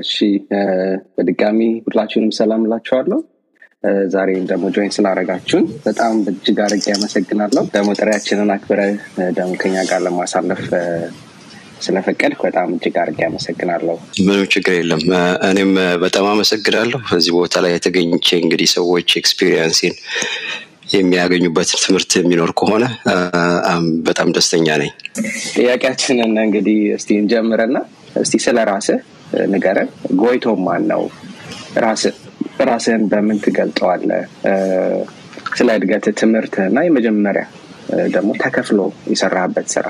እሺ በድጋሚ ሁላችሁንም ሰላም እላችኋለሁ። ዛሬም ደግሞ join ስላደረጋችሁን በጣም እጅግ አድርጌ ያመሰግናለሁ። ደግሞ ጥሪያችንን አክብረህ ደግሞ ከኛ ጋር ለማሳለፍ ስለፈቀድክ በጣም እጅግ አድርጌ ያመሰግናለሁ። ምንም ችግር የለም። እኔም በጣም አመሰግናለሁ እዚህ ቦታ ላይ የተገኝቼ እንግዲህ ሰዎች experience ኤን የሚያገኙበትን ትምህርት የሚኖር ከሆነ በጣም ደስተኛ ነኝ። ጥያቄያችንን እንግዲህ እስቲ እንጀምርና እስቲ ስለ ራስህ ንገረን። ጎይቶም ማን ነው? ራስህን በምን ትገልጠዋለህ? ስለ እድገት ትምህርት እና የመጀመሪያ ደግሞ ተከፍሎ የሰራህበት ስራ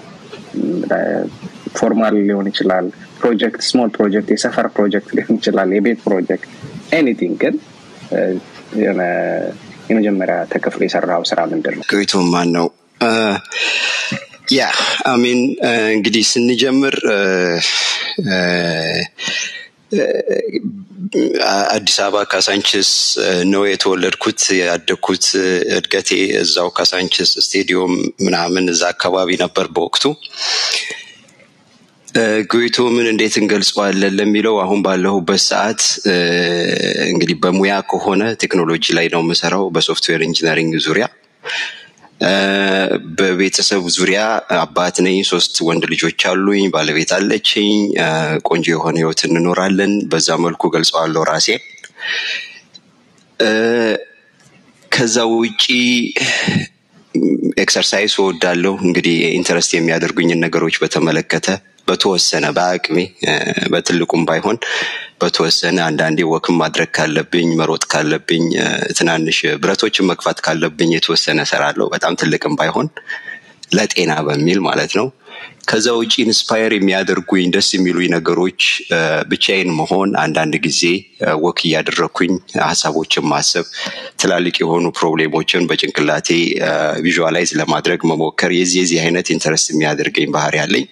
formal ሊሆን ይችላል፣ ፕሮጀክት፣ small project፣ የሰፈር ፕሮጀክት ሊሆን ይችላል፣ የቤት ፕሮጀክት anything። ግን የመጀመሪያ ተከፍሎ የሰራው ስራ ምንድን ነው? ጎይቶም ማን ነው? ያ አሚን እንግዲህ ስንጀምር አዲስ አበባ ካሳንችስ ነው የተወለድኩት ያደግኩት። እድገቴ እዛው ካሳንችስ ስቴዲዮም ምናምን እዛ አካባቢ ነበር በወቅቱ። ጎይቶምን እንዴት እንገልጸዋለን ለሚለው አሁን ባለሁበት ሰዓት እንግዲህ በሙያ ከሆነ ቴክኖሎጂ ላይ ነው የምሰራው በ software engineering ዙሪያ በቤተሰብ ዙሪያ አባት ነኝ። ሶስት ወንድ ልጆች አሉኝ። ባለቤት አለችኝ። ቆንጆ የሆነ ህይወት እንኖራለን። በዛ መልኩ ገልጸዋለሁ ራሴ። ከዛ ውጪ exercise እወዳለሁ። እንግዲህ interest የሚያደርጉኝን ነገሮች በተመለከተ በተወሰነ በአቅሜ በትልቁም ባይሆን በተወሰነ አንዳንዴ walk ም ማድረግ ካለብኝ መሮጥ ካለብኝ ትናንሽ ብረቶችን መግፋት ካለብኝ የተወሰነ እሰራለሁ። በጣም ትልቅም ባይሆን ለጤና በሚል ማለት ነው። ከዛ ውጭ inspire የሚያደርጉኝ ደስ የሚሉኝ ነገሮች ብቻዬን መሆን፣ አንዳንድ ጊዜ walk እያደረግኩኝ ሀሳቦችን ማሰብ፣ ትላልቅ የሆኑ problem ኦችን በጭንቅላቴ visualize ለማድረግ መሞከር የዚህ የዚህ አይነት interest የሚያደርገኝ ባህሪ ያለኝ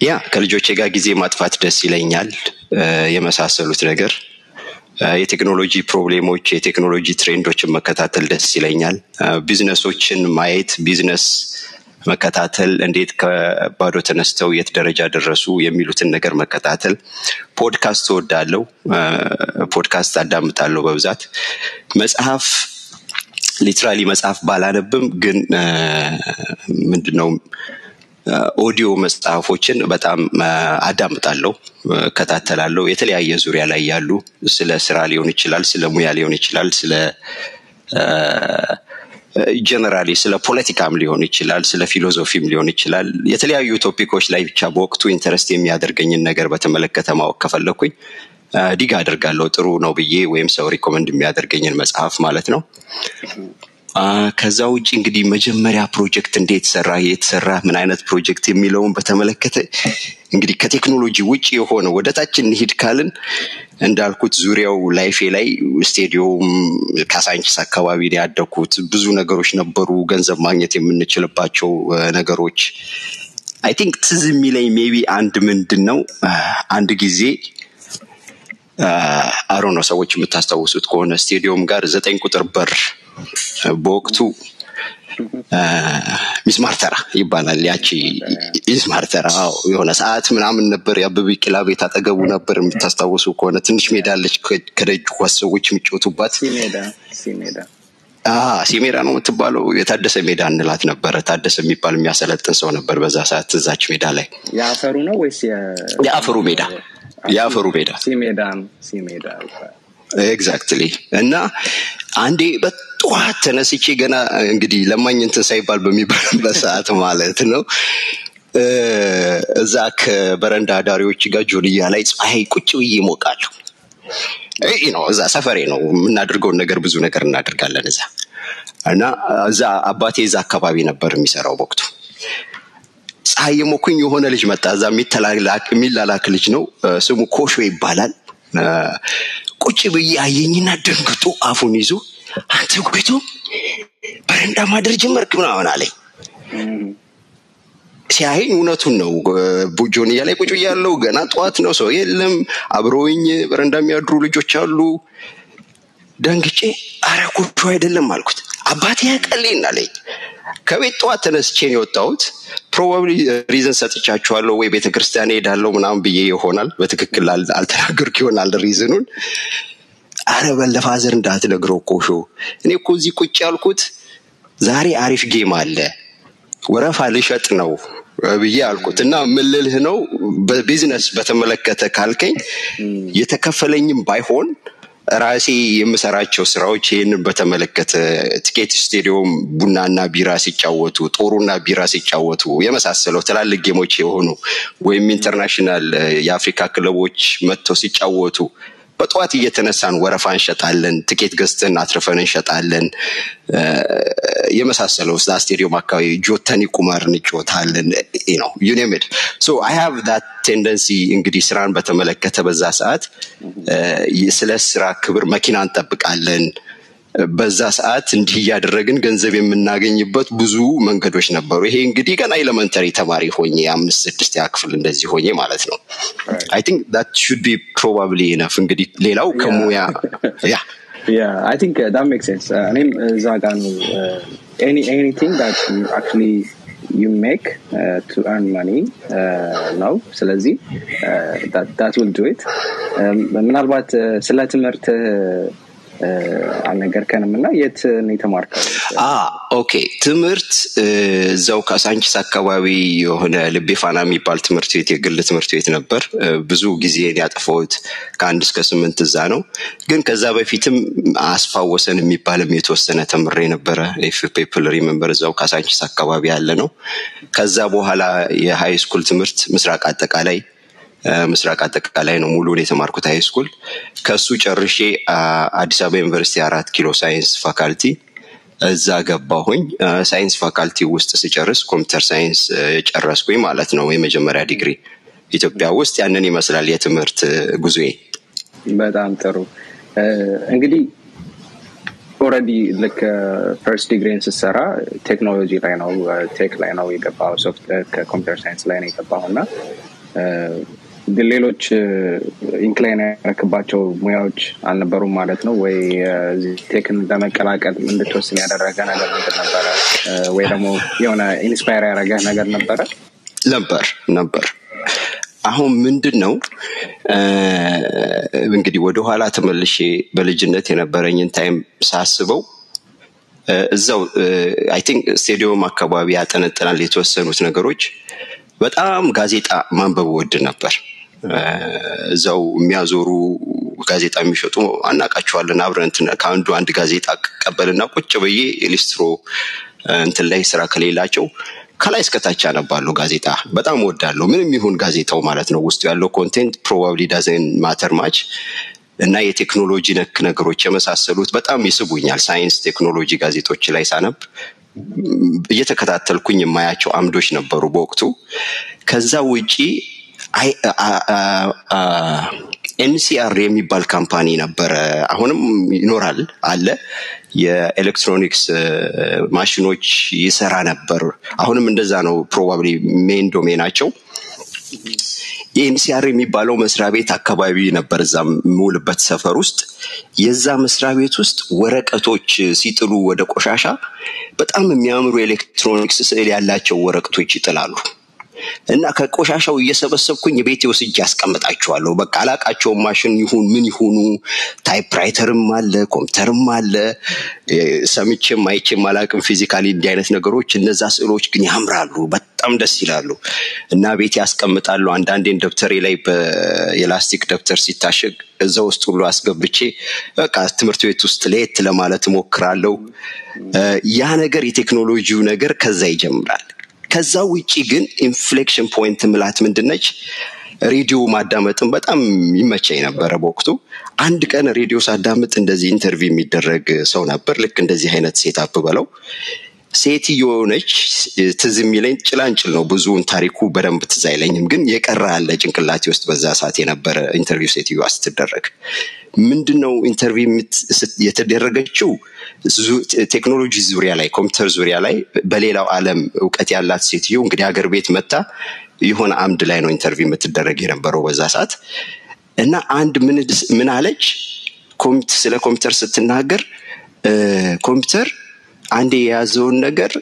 ያ ከልጆቼ ጋር ጊዜ ማጥፋት ደስ ይለኛል። የመሳሰሉት ነገር የቴክኖሎጂ problem ኦች፣ የቴክኖሎጂ trend ኦችን መከታተል ደስ ይለኛል። ቢዝነሶችን ማየት፣ ቢዝነስ መከታተል፣ እንዴት ከባዶ ተነስተው የት ደረጃ ደረሱ የሚሉትን ነገር መከታተል። ፖድካስት እወዳለሁ። ፖድካስት አዳምጣለሁ በብዛት መጽሐፍ literally መጽሐፍ ባላነብም ግን ምንድነው ኦዲዮ መጽሐፎችን በጣም አዳምጣለሁ፣ እከታተላለሁ። የተለያየ ዙሪያ ላይ ያሉ ስለ ስራ ሊሆን ይችላል፣ ስለ ሙያ ሊሆን ይችላል፣ ስለ generally ስለ ፖለቲካም ሊሆን ይችላል፣ ስለ philosophy ም ሊሆን ይችላል። የተለያዩ topic ኦች ላይ ብቻ በወቅቱ interest የሚያደርገኝን ነገር በተመለከተ ማወቅ ከፈለኩኝ dig አደርጋለሁ ጥሩ ነው ብዬ ወይም ሰው recommend የሚያደርገኝን መጽሐፍ ማለት ነው። ከዛ ውጭ እንግዲህ መጀመሪያ ፕሮጀክት እንዴት ሰራ፣ የት ሰራ፣ ምን አይነት ፕሮጀክት የሚለውን በተመለከተ እንግዲህ ከቴክኖሎጂ ውጭ የሆነ ወደ ታች እንሂድ ካልን እንዳልኩት ዙሪያው life ኤ ላይ ስቴዲዮም ካሳንቺስ አካባቢ ነው ያደግኩት። ብዙ ነገሮች ነበሩ፣ ገንዘብ ማግኘት የምንችልባቸው ነገሮች። I think ትዝ የሚለኝ maybe አንድ ምንድን ነው አንድ ጊዜ አሮ ነው ሰዎች የምታስታውሱት ከሆነ ስቴዲዮም ጋር ዘጠኝ ቁጥር በር በወቅቱ ሚስማር ተራ ይባላል። ያቺ ሚስማር ተራ የሆነ ሰዓት ምናምን ነበር። የአበበ ቢቂላ ቤት አጠገቡ ነበር። የምታስታውሱ ከሆነ ትንሽ ሜዳ አለች ከደጅ ኳስ ሰዎች የሚጫወቱባት ሲሜዳ ነው የምትባለው። የታደሰ ሜዳ እንላት ነበረ። ታደሰ የሚባል የሚያሰለጥን ሰው ነበር በዛ ሰዓት እዛች ሜዳ ላይ። የአፈሩ ነው ወይስ የአፈሩ ሜዳ? የአፈሩ ሜዳ ሲሜዳ ሲሜዳ ኤግዛክትሊ እና አንዴ በጠዋት ተነስቼ ገና እንግዲህ ለማኝ እንትን ሳይባል በሚባልበት ሰዓት ማለት ነው እዛ ከበረንዳ ዳሪዎች ጋር ጆንያ ላይ ፀሐይ ቁጭ ብዬ ይሞቃለሁ። ነው እዛ ሰፈሬ ነው የምናደርገውን ነገር ብዙ ነገር እናደርጋለን እዛ እና እዛ አባቴ እዛ አካባቢ ነበር የሚሰራው በወቅቱ ፀሐይ የሞኩኝ የሆነ ልጅ መጣ። እዛ የሚላላክ ልጅ ነው ስሙ ኮሾ ይባላል። ቁጭ ብዬ አየኝና ደንግጦ አፉን ይዞ አንተ ጎይቶ በረንዳ ማደር ጀመርክ ምናምን አለኝ። ሲያየኝ እውነቱን ነው። ጆንያ ላይ ቁጭ ያለው ገና ጠዋት ነው፣ ሰው የለም። አብረውኝ በረንዳ የሚያድሩ ልጆች አሉ። ደንግጬ አረ ጎጆ አይደለም አልኩት። አባቴ ያቀልኝ አለኝ። ከቤት ጠዋት ተነስቼ ነው የወጣሁት። ፕሮባብሊ ሪዝን ሰጥቻችኋለሁ ወይ ቤተክርስቲያን ሄዳለሁ ምናምን ብዬ ይሆናል። በትክክል አልተናገርኩ ይሆናል ሪዝኑን። አረ በለፋዘር እንዳትነግረው እኮ ሾው እኔ እኮ እዚህ ቁጭ ያልኩት ዛሬ አሪፍ ጌም አለ ወረፋ ልሸጥ ነው ብዬ አልኩት እና ምልልህ ነው በቢዝነስ በተመለከተ ካልከኝ የተከፈለኝም ባይሆን ራሴ የምሰራቸው ስራዎች ይህንን በተመለከተ ትኬት ስቴዲዮም ቡናና ቢራ ሲጫወቱ፣ ጦሩና ቢራ ሲጫወቱ የመሳሰለው ትላልቅ game ኦች የሆኑ ወይም international የአፍሪካ ክለቦች መጥተው ሲጫወቱ በጠዋት እየተነሳን ወረፋ እንሸጣለን፣ ትኬት ገዝተን አትርፈን እንሸጣለን። የመሳሰለው እዛ ስቴዲየም አካባቢ ጆተኒ ቁማር እንጫወታለን ነው you name it I have that tendency እንግዲህ ስራን በተመለከተ በዛ ሰዓት ስለ ስራ ክብር መኪና እንጠብቃለን። በዛ ሰዓት እንዲህ እያደረግን ገንዘብ የምናገኝበት ብዙ መንገዶች ነበሩ። ይሄ እንግዲህ ገና elementary ተማሪ ሆኜ አምስት ስድስት ያ ክፍል እንደዚህ ሆኜ ማለት ነው። I think that should be probably enough። እንግዲህ ሌላው ከሙያ ያ Yeah, I think uh, that makes sense. Uh, እኔም እዛ ጋር ነው any anything that you make uh, to earn money ነው። ስለዚህ that that will do it. ምናልባት ስለ ትምህርት አልነገርከንም እና የት የተማርከው? okay ትምህርት እዛው ካሳንቺስ አካባቢ የሆነ ልቤ ፋና የሚባል ትምህርት ቤት የግል ትምህርት ቤት ነበር። ብዙ ጊዜን ያጠፋሁት ከአንድ እስከ ስምንት እዛ ነው። ግን ከዛ በፊትም አስፋወሰን የሚባልም የተወሰነ ተምሬ ነበረ። people remember እዛው ካሳንቺስ አካባቢ ያለ ነው። ከዛ በኋላ የ high school ትምህርት ምስራቅ አጠቃላይ ምስራቅ አጠቃላይ ነው ሙሉን የተማርኩት high school። ከሱ ጨርሼ አዲስ አበባ ዩኒቨርሲቲ አራት ኪሎ science faculty እዛ ገባሁኝ። science faculty ውስጥ ስጨርስ computer science ጨረስኩኝ ማለት ነው የመጀመሪያ ዲግሪ ኢትዮጵያ ውስጥ። ያንን ይመስላል የትምህርት ጉዞዬ። በጣም ጥሩ እንግዲህ already ልክ first degree ን ስትሰራ ቴክኖሎጂ ላይ ነው tech ላይ ነው የገባው computer science ላይ ነው የገባው እና ሌሎች incline ያረክባቸው ሙያዎች አልነበሩም ማለት ነው? ወይ tech ን ለመቀላቀል እንድትወስን ያደረገ ነገር ምንድን ነበረ ወይ ደግሞ የሆነ inspire ያደረገ ነገር ነበረ? ነበር ነበር። አሁን ምንድን ነው እንግዲህ ወደኋላ ተመልሼ በልጅነት የነበረኝን time ሳስበው እዛው I think ስቴዲየም አካባቢ ያጠነጥናል የተወሰኑት ነገሮች። በጣም ጋዜጣ ማንበብ እወድ ነበር። እዛው የሚያዞሩ ጋዜጣ የሚሸጡ አናቃቸዋለን። አብረን ከአንዱ አንድ ጋዜጣ ቀበልና ቁጭ ብዬ ሊስትሮ እንትን ላይ ስራ ከሌላቸው ከላይ እስከታች አነባለሁ ጋዜጣ በጣም እወዳለሁ። ምንም ይሁን ጋዜጣው ማለት ነው። ውስጡ ያለው content probably doesn't matter much እና የቴክኖሎጂ ነክ ነገሮች የመሳሰሉት በጣም ይስቡኛል። ሳይንስ፣ ቴክኖሎጂ ጋዜጦች ላይ ሳነብ እየተከታተልኩኝ የማያቸው አምዶች ነበሩ በወቅቱ። ከዛ ውጪ NCR የሚባል company ነበረ። አሁንም ይኖራል አለ። የኤሌክትሮኒክስ ማሽኖች ይሰራ ነበር። አሁንም እንደዛ ነው። probably main domain ኣቸው የ NCR የሚባለው መስሪያ ቤት አካባቢ ነበር። እዛ የምውልበት ሰፈር ውስጥ የዛ መስሪያ ቤት ውስጥ ወረቀቶች ሲጥሉ ወደ ቆሻሻ በጣም የሚያምሩ ኤሌክትሮኒክስ ስዕል ያላቸው ወረቀቶች ይጥላሉ። እና ከቆሻሻው እየሰበሰብኩኝ ቤቴ ወስጄ ያስቀምጣቸዋለሁ። በቃ አላቃቸውም። ማሽን ይሁን ምን ይሁኑ typewriter ም አለ፣ ኮምፒውተርም አለ። ሰምቼም አይቼም አላቅም physically እንዲህ አይነት ነገሮች። እነዛ ስዕሎች ግን ያምራሉ፣ በጣም ደስ ይላሉ እና ቤቴ ያስቀምጣሉ። አንዳንዴን ደብተሬ ላይ የላስቲክ ደብተር ሲታሸግ እዛ ውስጥ ሁሉ አስገብቼ በቃ ትምህርት ቤት ውስጥ ለየት ለማለት እሞክራለሁ። ያ ነገር የቴክኖሎጂው ነገር ከዛ ይጀምራል። ከዛ ውጪ ግን inflection point ምላት ምንድነች? ሬዲዮ ማዳመጥን በጣም ይመቸኝ ነበረ በወቅቱ። አንድ ቀን ሬዲዮ ሳዳምጥ እንደዚህ interview የሚደረግ ሰው ነበር። ልክ እንደዚህ አይነት setup በለው ሴትዮ ነች። ትዝ የሚለኝ ጭላንጭል ነው። ብዙውን ታሪኩ በደንብ ትዝ አይለኝም፣ ግን የቀረ አለ ጭንቅላቴ ውስጥ በዛ ሰዓት የነበረ interview ሴትዮዋ ስትደረግ ምንድን ነው interview የተደረገችው ቴክኖሎጂ ዙሪያ ላይ ኮምፒውተር ዙሪያ ላይ በሌላው ዓለም እውቀት ያላት ሴትዮ እንግዲህ ሀገር ቤት መጥታ የሆነ አምድ ላይ ነው interview የምትደረግ የነበረው በዛ ሰዓት እና አንድ ምን አለች ስለ ኮምፒውተር ስትናገር ኮምፒውተር አንድ የያዘውን ነገር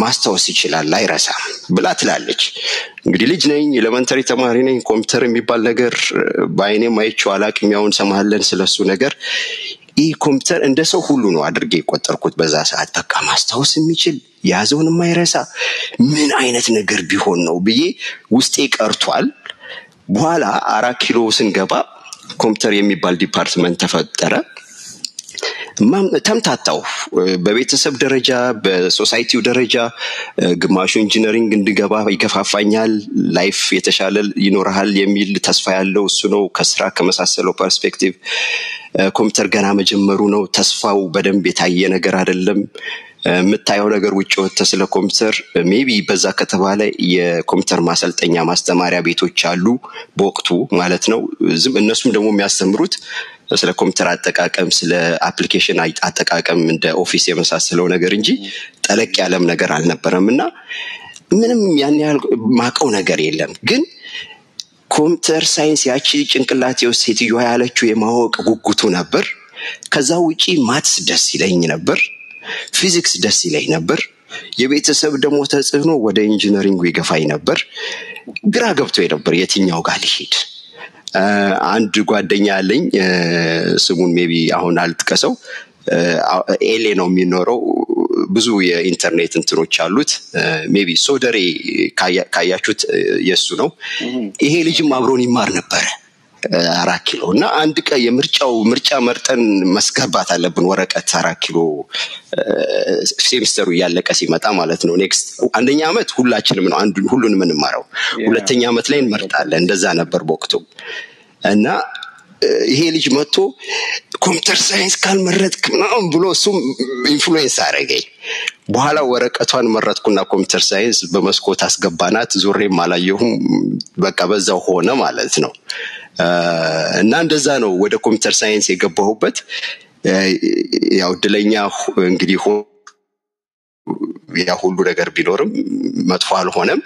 ማስታወስ ይችላል አይረሳም ብላ ትላለች። እንግዲህ ልጅ ነኝ፣ elementary ተማሪ ነኝ። ኮምፒውተር የሚባል ነገር በአይኔም አይቼው አላቅም። ያው እንሰማለን ስለሱ ነገር። ይህ ኮምፒውተር እንደ ሰው ሁሉ ነው አድርጌ የቆጠርኩት በዛ ሰዓት። በቃ ማስታወስ የሚችል የያዘውን የማይረሳ ምን አይነት ነገር ቢሆን ነው ብዬ ውስጤ ቀርቷል። በኋላ አራት ኪሎ ስንገባ ኮምፒውተር የሚባል department ተፈጠረ። ተምታታው። በቤተሰብ ደረጃ፣ በ society ው ደረጃ ግማሹ engineering እንድገባ ይገፋፋኛል፣ life የተሻለ ይኖርሃል የሚል ተስፋ ያለው እሱ ነው። ከስራ ከመሳሰለው perspective ኮምፒውተር ገና መጀመሩ ነው። ተስፋው በደንብ የታየ ነገር አይደለም። የምታየው ነገር ውጭ ወጥተህ ስለ ኮምፒውተር maybe በዛ ከተባለ የኮምፒውተር ማሰልጠኛ ማስተማሪያ ቤቶች አሉ በወቅቱ ማለት ነው። እነሱም ደግሞ የሚያስተምሩት ስለ ኮምፒውተር አጠቃቀም፣ ስለ application አጠቃቀም እንደ Office የመሳሰለው ነገር እንጂ ጠለቅ ያለም ነገር አልነበረም እና ምንም ያን ያህል ማቀው ነገር የለም ግን computer science ያቺ ጭንቅላቴ ውስጥ ሴትዮዋ ያለችው የማወቅ ጉጉቱ ነበር። ከዛ ውጪ maths ደስ ይለኝ ነበር። ፊዚክስ ደስ ይለኝ ነበር። የቤተሰብ ደግሞ ተጽዕኖ ወደ engineering ኡ ይገፋኝ ነበር። ግራ ገብቶ ነበር የትኛው ጋር ሊሄድ። አንድ ጓደኛ ያለኝ ስሙን maybe አሁን አልጥቀሰው፣ LA ነው የሚኖረው። ብዙ የኢንተርኔት እንትኖች አሉት። maybe ሶደሬ ካያችሁት የእሱ ነው። ይሄ ልጅም አብሮን ይማር ነበረ አራት ኪሎ እና አንድ ቀን የምርጫው ምርጫ መርጠን መስገባት አለብን ወረቀት አራት ኪሎ ሴሚስተሩ እያለቀ ሲመጣ ማለት ነው። next አንደኛ ዓመት ሁላችንም ነው ሁሉንም እንማረው፣ ሁለተኛ ዓመት ላይ እንመርጣለን። እንደዛ ነበር በወቅቱ እና ይሄ ልጅ መጥቶ computer science ካልመረጥክ ምናምን ብሎ እሱም influence አደረገኝ። በኋላ ወረቀቷን መረጥኩና computer science በመስኮት አስገባናት። ዞሬም አላየሁም። በቃ በዛው ሆነ ማለት ነው። እና እንደዛ ነው ወደ computer science የገባሁበት። ያው እድለኛ እንግዲህ ያ ሁሉ ነገር ቢኖርም መጥፎ አልሆነም።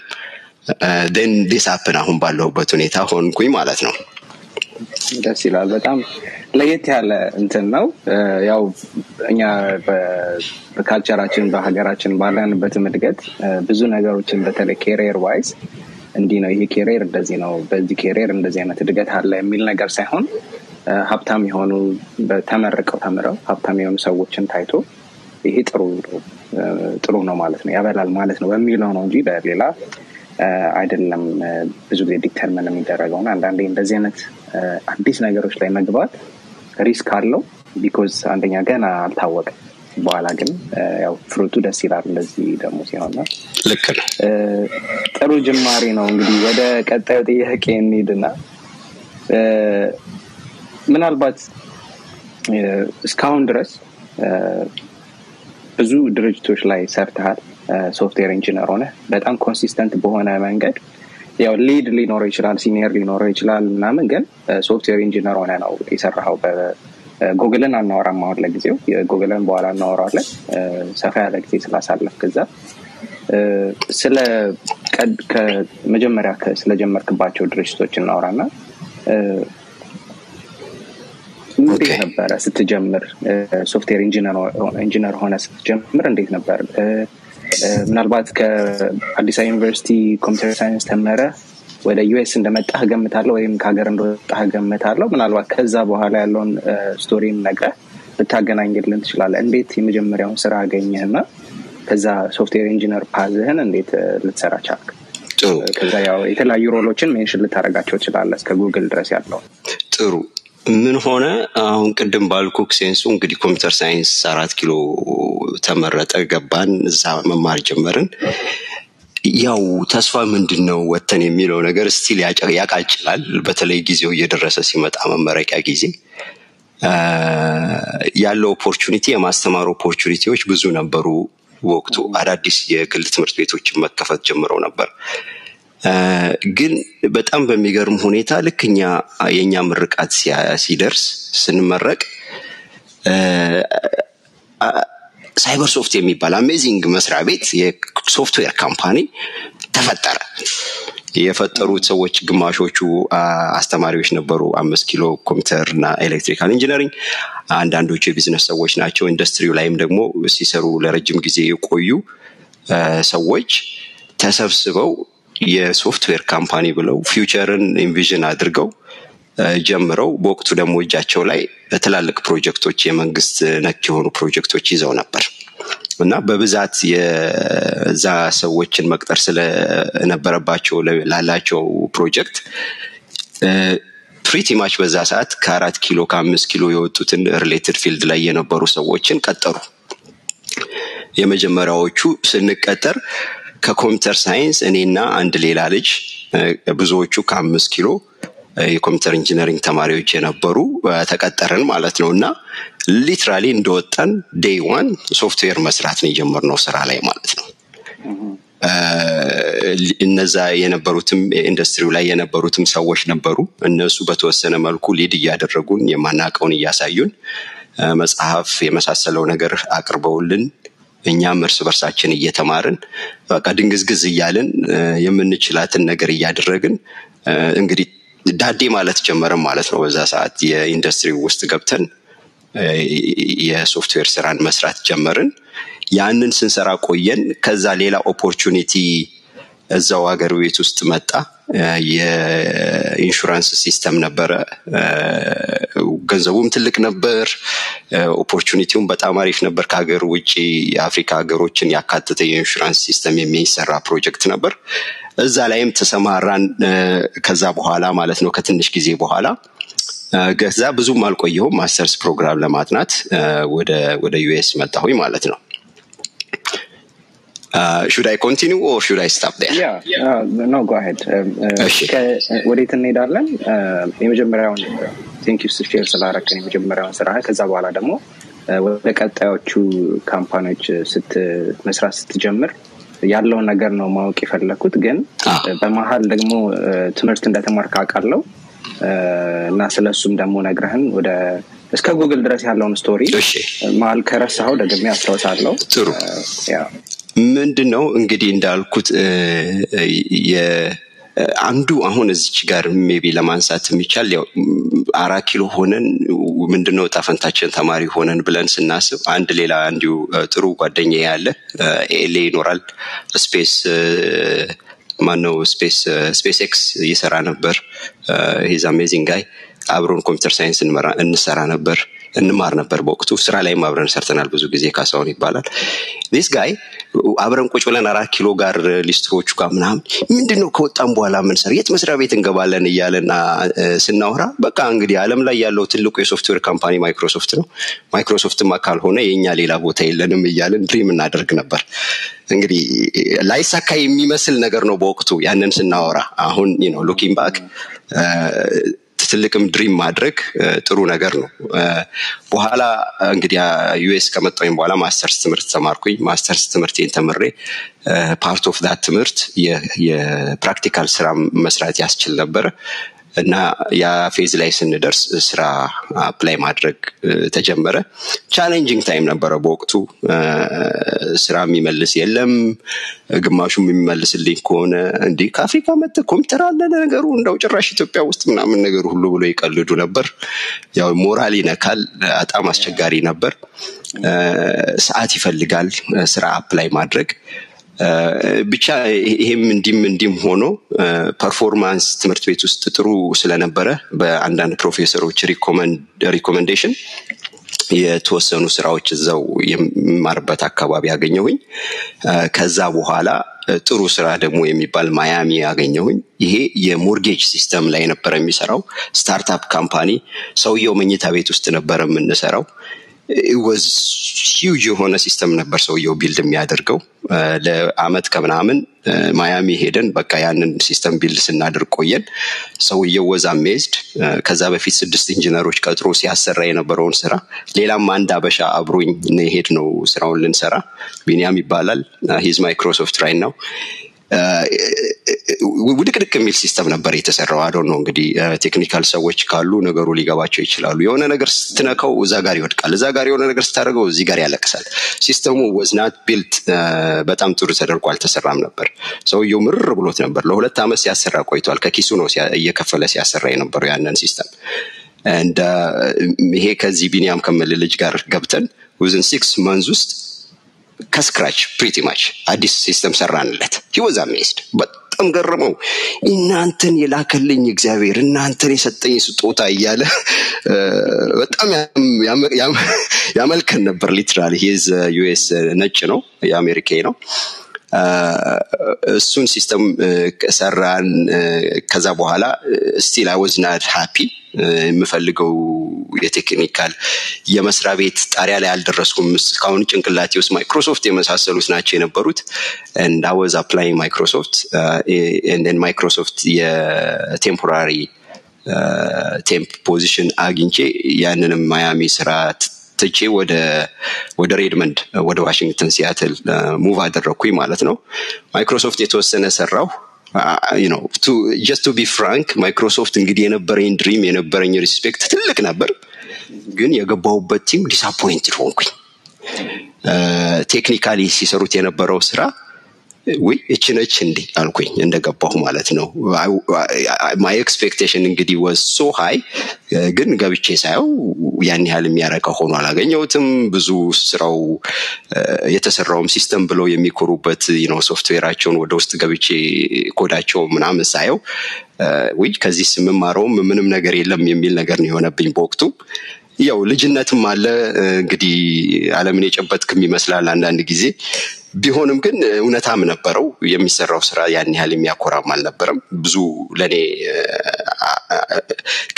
ን ዲሳፕን አሁን ባለሁበት ሁኔታ ሆንኩኝ ማለት ነው። ደስ ይላል። በጣም ለየት ያለ እንትን ነው። ያው እኛ በ culture ኣችን በሀገራችን ባለንበትም እድገት ብዙ ነገሮችን በተለይ career wise እንዲህ ነው ይሄ career እንደዚህ ነው፣ በዚህ career እንደዚህ አይነት እድገት አለ የሚል ነገር ሳይሆን ሀብታም የሆኑ ተመርቀው ተምረው ሀብታም የሆኑ ሰዎችን ታይቶ ይሄ ጥሩ ነው ማለት ነው ያበላል ማለት ነው በሚለው ነው እንጂ በሌላ አይደለም። ብዙ ጊዜ determine የሚደረገው አንዳንዴ እንደዚህ አይነት አዲስ ነገሮች ላይ መግባት risk አለው። because አንደኛ ገና አልታወቀም። በኋላ ግን ያው fruit ኡ ደስ ይላል። እንደዚህ ደግሞ ሲሆን ልክ ነው። ጥሩ ጅማሬ ነው። እንግዲህ ወደ ቀጣዩ ጥያቄ እንሂድና ምናልባት እስካሁን ድረስ ብዙ ድርጅቶች ላይ ሰርተሃል። software engineer ሆነ በጣም consistent በሆነ መንገድ ያው lead ሊኖረው ይችላል፣ senior ሊኖረው ይችላል ምናምን፣ ግን software engineer ሆነ ነው የሰራኸው። ጉግልን አናወራም አሁን ለጊዜው፣ ጉግልን በኋላ እናወራለን። ሰፋ ያለ ጊዜ ስላሳለፍክ እዛ ስለ ከመጀመሪያ ስለጀመርክባቸው ድርጅቶች እናወራና እንዴት ነበረ ስትጀምር? software engineer ሆነህ ስትጀምር እንዴት ነበር? ምናልባት ከአዲስ አበባ ዩኒቨርሲቲ computer science ተምረህ ወደ ዩኤስ እንደመጣህ ገምታለሁ፣ ወይም ከሀገር እንደወጣህ ገምታለሁ። ምናልባት ከዛ በኋላ ያለውን story ን ነግረህ ልታገናኝልን ትችላለህ። እንዴት የመጀመሪያውን ስራ አገኘህና ከዛ software engineer path ህን እንዴት ልትሰራ ቻልክ? ከዛ ያው የተለያዩ role ኦችን mention ልታደርጋቸው ትችላለህ እስከ ጉግል ድረስ ያለው። ጥሩ ምን ሆነ? አሁን ቅድም ባልኩህ sense ኡ እንግዲህ computer science አራት ኪሎ ተመረጠ፣ ገባን፣ እዛ መማር ጀመርን። ያው ተስፋ ምንድን ነው ወጥተን የሚለው ነገር still ያቃጭላል። በተለይ ጊዜው እየደረሰ ሲመጣ መመረቂያ ጊዜ ያለው opportunity የማስተማር opportunity ዎች ብዙ ነበሩ። ወቅቱ አዳዲስ የግል ትምህርት ቤቶችን መከፈት ጀምረው ነበር። ግን በጣም በሚገርም ሁኔታ ልክ እኛ የእኛ ምርቃት ሲደርስ ስንመረቅ ሳይበር ሶፍት የሚባል amazing መስሪያ ቤት የ software company ተፈጠረ። የፈጠሩት ሰዎች ግማሾቹ አስተማሪዎች ነበሩ። አምስት ኪሎ ኮምፒውተር እና electrical engineering፣ አንዳንዶቹ የቢዝነስ ሰዎች ናቸው። ኢንዱስትሪው ላይም ደግሞ ሲሰሩ ለረጅም ጊዜ የቆዩ ሰዎች ተሰብስበው የ software company ብለው future ን envision አድርገው ጀምረው በወቅቱ ደግሞ እጃቸው ላይ ትላልቅ ፕሮጀክቶች የመንግስት ነክ የሆኑ ፕሮጀክቶች ይዘው ነበር እና በብዛት የዛ ሰዎችን መቅጠር ስለነበረባቸው ላላቸው ፕሮጀክት pretty much በዛ ሰዓት ከአራት ኪሎ ከአምስት ኪሎ የወጡትን related field ላይ የነበሩ ሰዎችን ቀጠሩ። የመጀመሪያዎቹ ስንቀጠር ከ computer science እኔና አንድ ሌላ ልጅ ብዙዎቹ ከአምስት ኪሎ የ computer engineering ተማሪዎች የነበሩ ተቀጠርን ማለት ነው እና literally እንደወጣን day one software መስራት ነው የጀመርነው ስራ ላይ ማለት ነው። እነዛ የነበሩትም ኢንዱስትሪው ላይ የነበሩትም ሰዎች ነበሩ። እነሱ በተወሰነ መልኩ lead እያደረጉን የማናውቀውን እያሳዩን መጽሐፍ የመሳሰለው ነገር አቅርበውልን እኛም እርስ በርሳችን እየተማርን በቃ ድንግዝግዝ እያልን የምንችላትን ነገር እያደረግን እንግዲህ ዳዴ ማለት ጀመረን ማለት ነው። በዛ ሰዓት የኢንዱስትሪ ውስጥ ገብተን የሶፍትዌር ስራን መስራት ጀመርን። ያንን ስንሰራ ቆየን። ከዛ ሌላ opportunity እዛው ሀገር ቤት ውስጥ መጣ። የ insurance system ነበረ። ገንዘቡም ትልቅ ነበር። opportunity ውም በጣም አሪፍ ነበር። ከሀገር ውጭ የአፍሪካ ሀገሮችን ያካተተ የ insurance system የሚሰራ ፕሮጀክት ነበር። እዛ ላይም ተሰማራን። ከዛ በኋላ ማለት ነው ከትንሽ ጊዜ በኋላ ከዛ ብዙም አልቆየሁም። masters program ለማጥናት ወደ ዩኤስ መጣሁኝ ማለት ነው። should I continue or should I stop there? no go ahead። ወዴት እንሄዳለን? የመጀመሪያውን thank you share ስላረግክልን የመጀመሪያውን ስራ ከዛ በኋላ ደግሞ ወደ ቀጣዮቹ company ዎች መስራት ስትጀምር ያለውን ነገር ነው ማወቅ የፈለግኩት። ግን በመሀል ደግሞ ትምህርት እንደተማርክ አውቃለሁ። እና ስለሱም ደግሞ ነግረህን ወደ እስከ ጉግል ድረስ ያለውን story መሀል ከረሳኸው ደግሜ አስታውሳለሁ። ጥሩ። ምንድን ነው እንግዲህ እንዳልኩት አንዱ አሁን እዚች ጋር ሜቢ ለማንሳት የሚቻል ያው አራት ኪሎ ሆነን ምንድነው ጣፈንታችን ተማሪ ሆነን ብለን ስናስብ አንድ ሌላ እንዲሁ ጥሩ ጓደኛ ያለ ኤሌ ይኖራል። ስፔስ ማነው? ስፔስ ኤክስ ይሰራ ነበር። ሂዝ አሜዚንግ ጋይ አብሮን ኮምፒውተር ሳይንስ እንሰራ ነበር እንማር ነበር በወቅቱ። ስራ ላይም አብረን ሰርተናል ብዙ ጊዜ ካሳሁን ይባላል። ዲስ ጋይ አብረን ቁጭ ብለን አራት ኪሎ ጋር ሊስትሮቹ ጋር ምናምን ምንድን ነው ከወጣም በኋላ ምንሰራ የት መስሪያ ቤት እንገባለን እያለና ስናወራ በቃ እንግዲህ አለም ላይ ያለው ትልቁ የ software company ማይክሮሶፍት ነው። ማይክሮሶፍትማ ካልሆነ የእኛ ሌላ ቦታ የለንም እያለን dream እናደርግ ነበር። እንግዲህ ላይሳካ የሚመስል ነገር ነው በወቅቱ ያንን ስናወራ። አሁን ነው looking back ትልቅም dream ማድረግ ጥሩ ነገር ነው። በኋላ እንግዲህ ዩኤስ ከመጣሁኝ በኋላ ማስተርስ ትምህርት ተማርኩኝ። ማስተርስ ትምህርቴን ተምሬ part of that ትምህርት የ practical ስራ መስራት ያስችል ነበረ እና ያ phase ላይ ስንደርስ ስራ apply ማድረግ ተጀመረ። challenging time ነበረ በወቅቱ ስራ የሚመልስ የለም። ግማሹም የሚመልስልኝ ከሆነ እንዲህ ከአፍሪካ መጥተ ኮምፒውተር አለ ነገሩ እንደው ጭራሽ ኢትዮጵያ ውስጥ ምናምን ነገሩ ሁሉ ብሎ ይቀልዱ ነበር። ያው ሞራል ይነካል። በጣም አስቸጋሪ ነበር። ሰዓት ይፈልጋል ስራ apply ማድረግ። ብቻ ይሄም እንዲህም እንዲያም ሆኖ performance ትምህርት ቤት ውስጥ ጥሩ ስለነበረ በአንዳንድ ፕሮፌሰሮች recommendation የተወሰኑ ስራዎች እዛው የምማርበት አካባቢ ያገኘሁኝ። ከዛ በኋላ ጥሩ ስራ ደግሞ የሚባል ማያሚ ያገኘሁኝ። ይሄ የ mortgage system ላይ ነበረ የሚሰራው startup company። ሰውየው መኝታ ቤት ውስጥ ነበረ የምንሰራው። was huge የሆነ system ነበር ሰውየው build የሚያደርገው። ለአመት ከምናምን ማያሚ ሄደን በቃ ያንን system build ስናደርግ ቆየን። ሰውየው was amazed ከዛ በፊት ስድስት ኢንጂነሮች ቀጥሮ ሲያሰራ የነበረውን ስራ ሌላም አንድ አበሻ አብሮኝ ሄደን ነው ስራውን ልንሰራ። ቢኒያም ይባላል። ሂዝ ማይክሮሶፍት ራይ ነው ውድቅድቅ የሚል ሲስተም ነበር የተሰራው አዶ ነው እንግዲህ ቴክኒካል ሰዎች ካሉ ነገሩ ሊገባቸው ይችላሉ የሆነ ነገር ስትነካው እዛ ጋር ይወድቃል እዛ ጋር የሆነ ነገር ስታደርገው እዚህ ጋር ያለቅሳል ሲስተሙ ወዝናት ቢልት በጣም ጥሩ ተደርጎ አልተሰራም ነበር ሰውየው ምርር ብሎት ነበር ለሁለት ዓመት ሲያሰራ ቆይቷል ከኪሱ ነው እየከፈለ ሲያሰራ የነበረው ያንን ሲስተም እንደ ይሄ ከዚህ ቢኒያም ከምል ጋር ገብተን within six months ውስጥ ከ scratch pretty much አዲስ system ሰራንለት። he was amazed በጣም ገረመው። እናንተን የላከልኝ እግዚአብሔር እናንተን የሰጠኝ ስጦታ እያለ በጣም ያመሰግነን ነበር። literally he's US ነጭ ነው የአሜሪካ ነው እሱን system ሰራን። ከዛ በኋላ still I was not happy የምፈልገው የ technical የመስሪያ ቤት ጣሪያ ላይ አልደረስኩም። እስካሁን ጭንቅላቴ ውስጥ ማይክሮሶፍት የመሳሰሉት ናቸው የነበሩት። and I was apply ማይክሮሶፍት ን ማይክሮሶፍት የ temporary temp position አግኝቼ ያንንም ማያሚ ስራ ትቼ ወደ ወደ ሬድመንድ ወደ ዋሽንግተን ሲያትል move አደረግኩኝ ማለት ነው። ማይክሮሶፍት የተወሰነ ሰራው just to be frank ማይክሮሶፍት እንግዲህ የነበረኝ dream የነበረኝ respect ትልቅ ነበር። ግን የገባሁበት team disappointed ሆንኩኝ። technically ሲሰሩት የነበረው ስራ ውይ እቺ ነች እንዴ አልኩኝ እንደገባሁ ማለት ነው። my expectation እንግዲህ was so high ግን ገብቼ ሳየው ያን ያህል የሚያረካ ሆኖ አላገኘሁትም። ብዙ ስራው የተሰራውም system ብለው የሚኮሩበት ነው ሶፍትዌራቸውን ወደ ውስጥ ገብቼ ኮዳቸው ምናምን ሳየው ውይ ከዚህ የምማረውም ምንም ነገር የለም የሚል ነገር ነው የሆነብኝ በወቅቱ። ያው ልጅነትም አለ እንግዲህ አለምን የጨበጥክም ይመስላል አንዳንድ ጊዜ ቢሆንም ግን እውነታም ነበረው። የሚሰራው ስራ ያን ያህል የሚያኮራም አልነበረም። ብዙ ለእኔ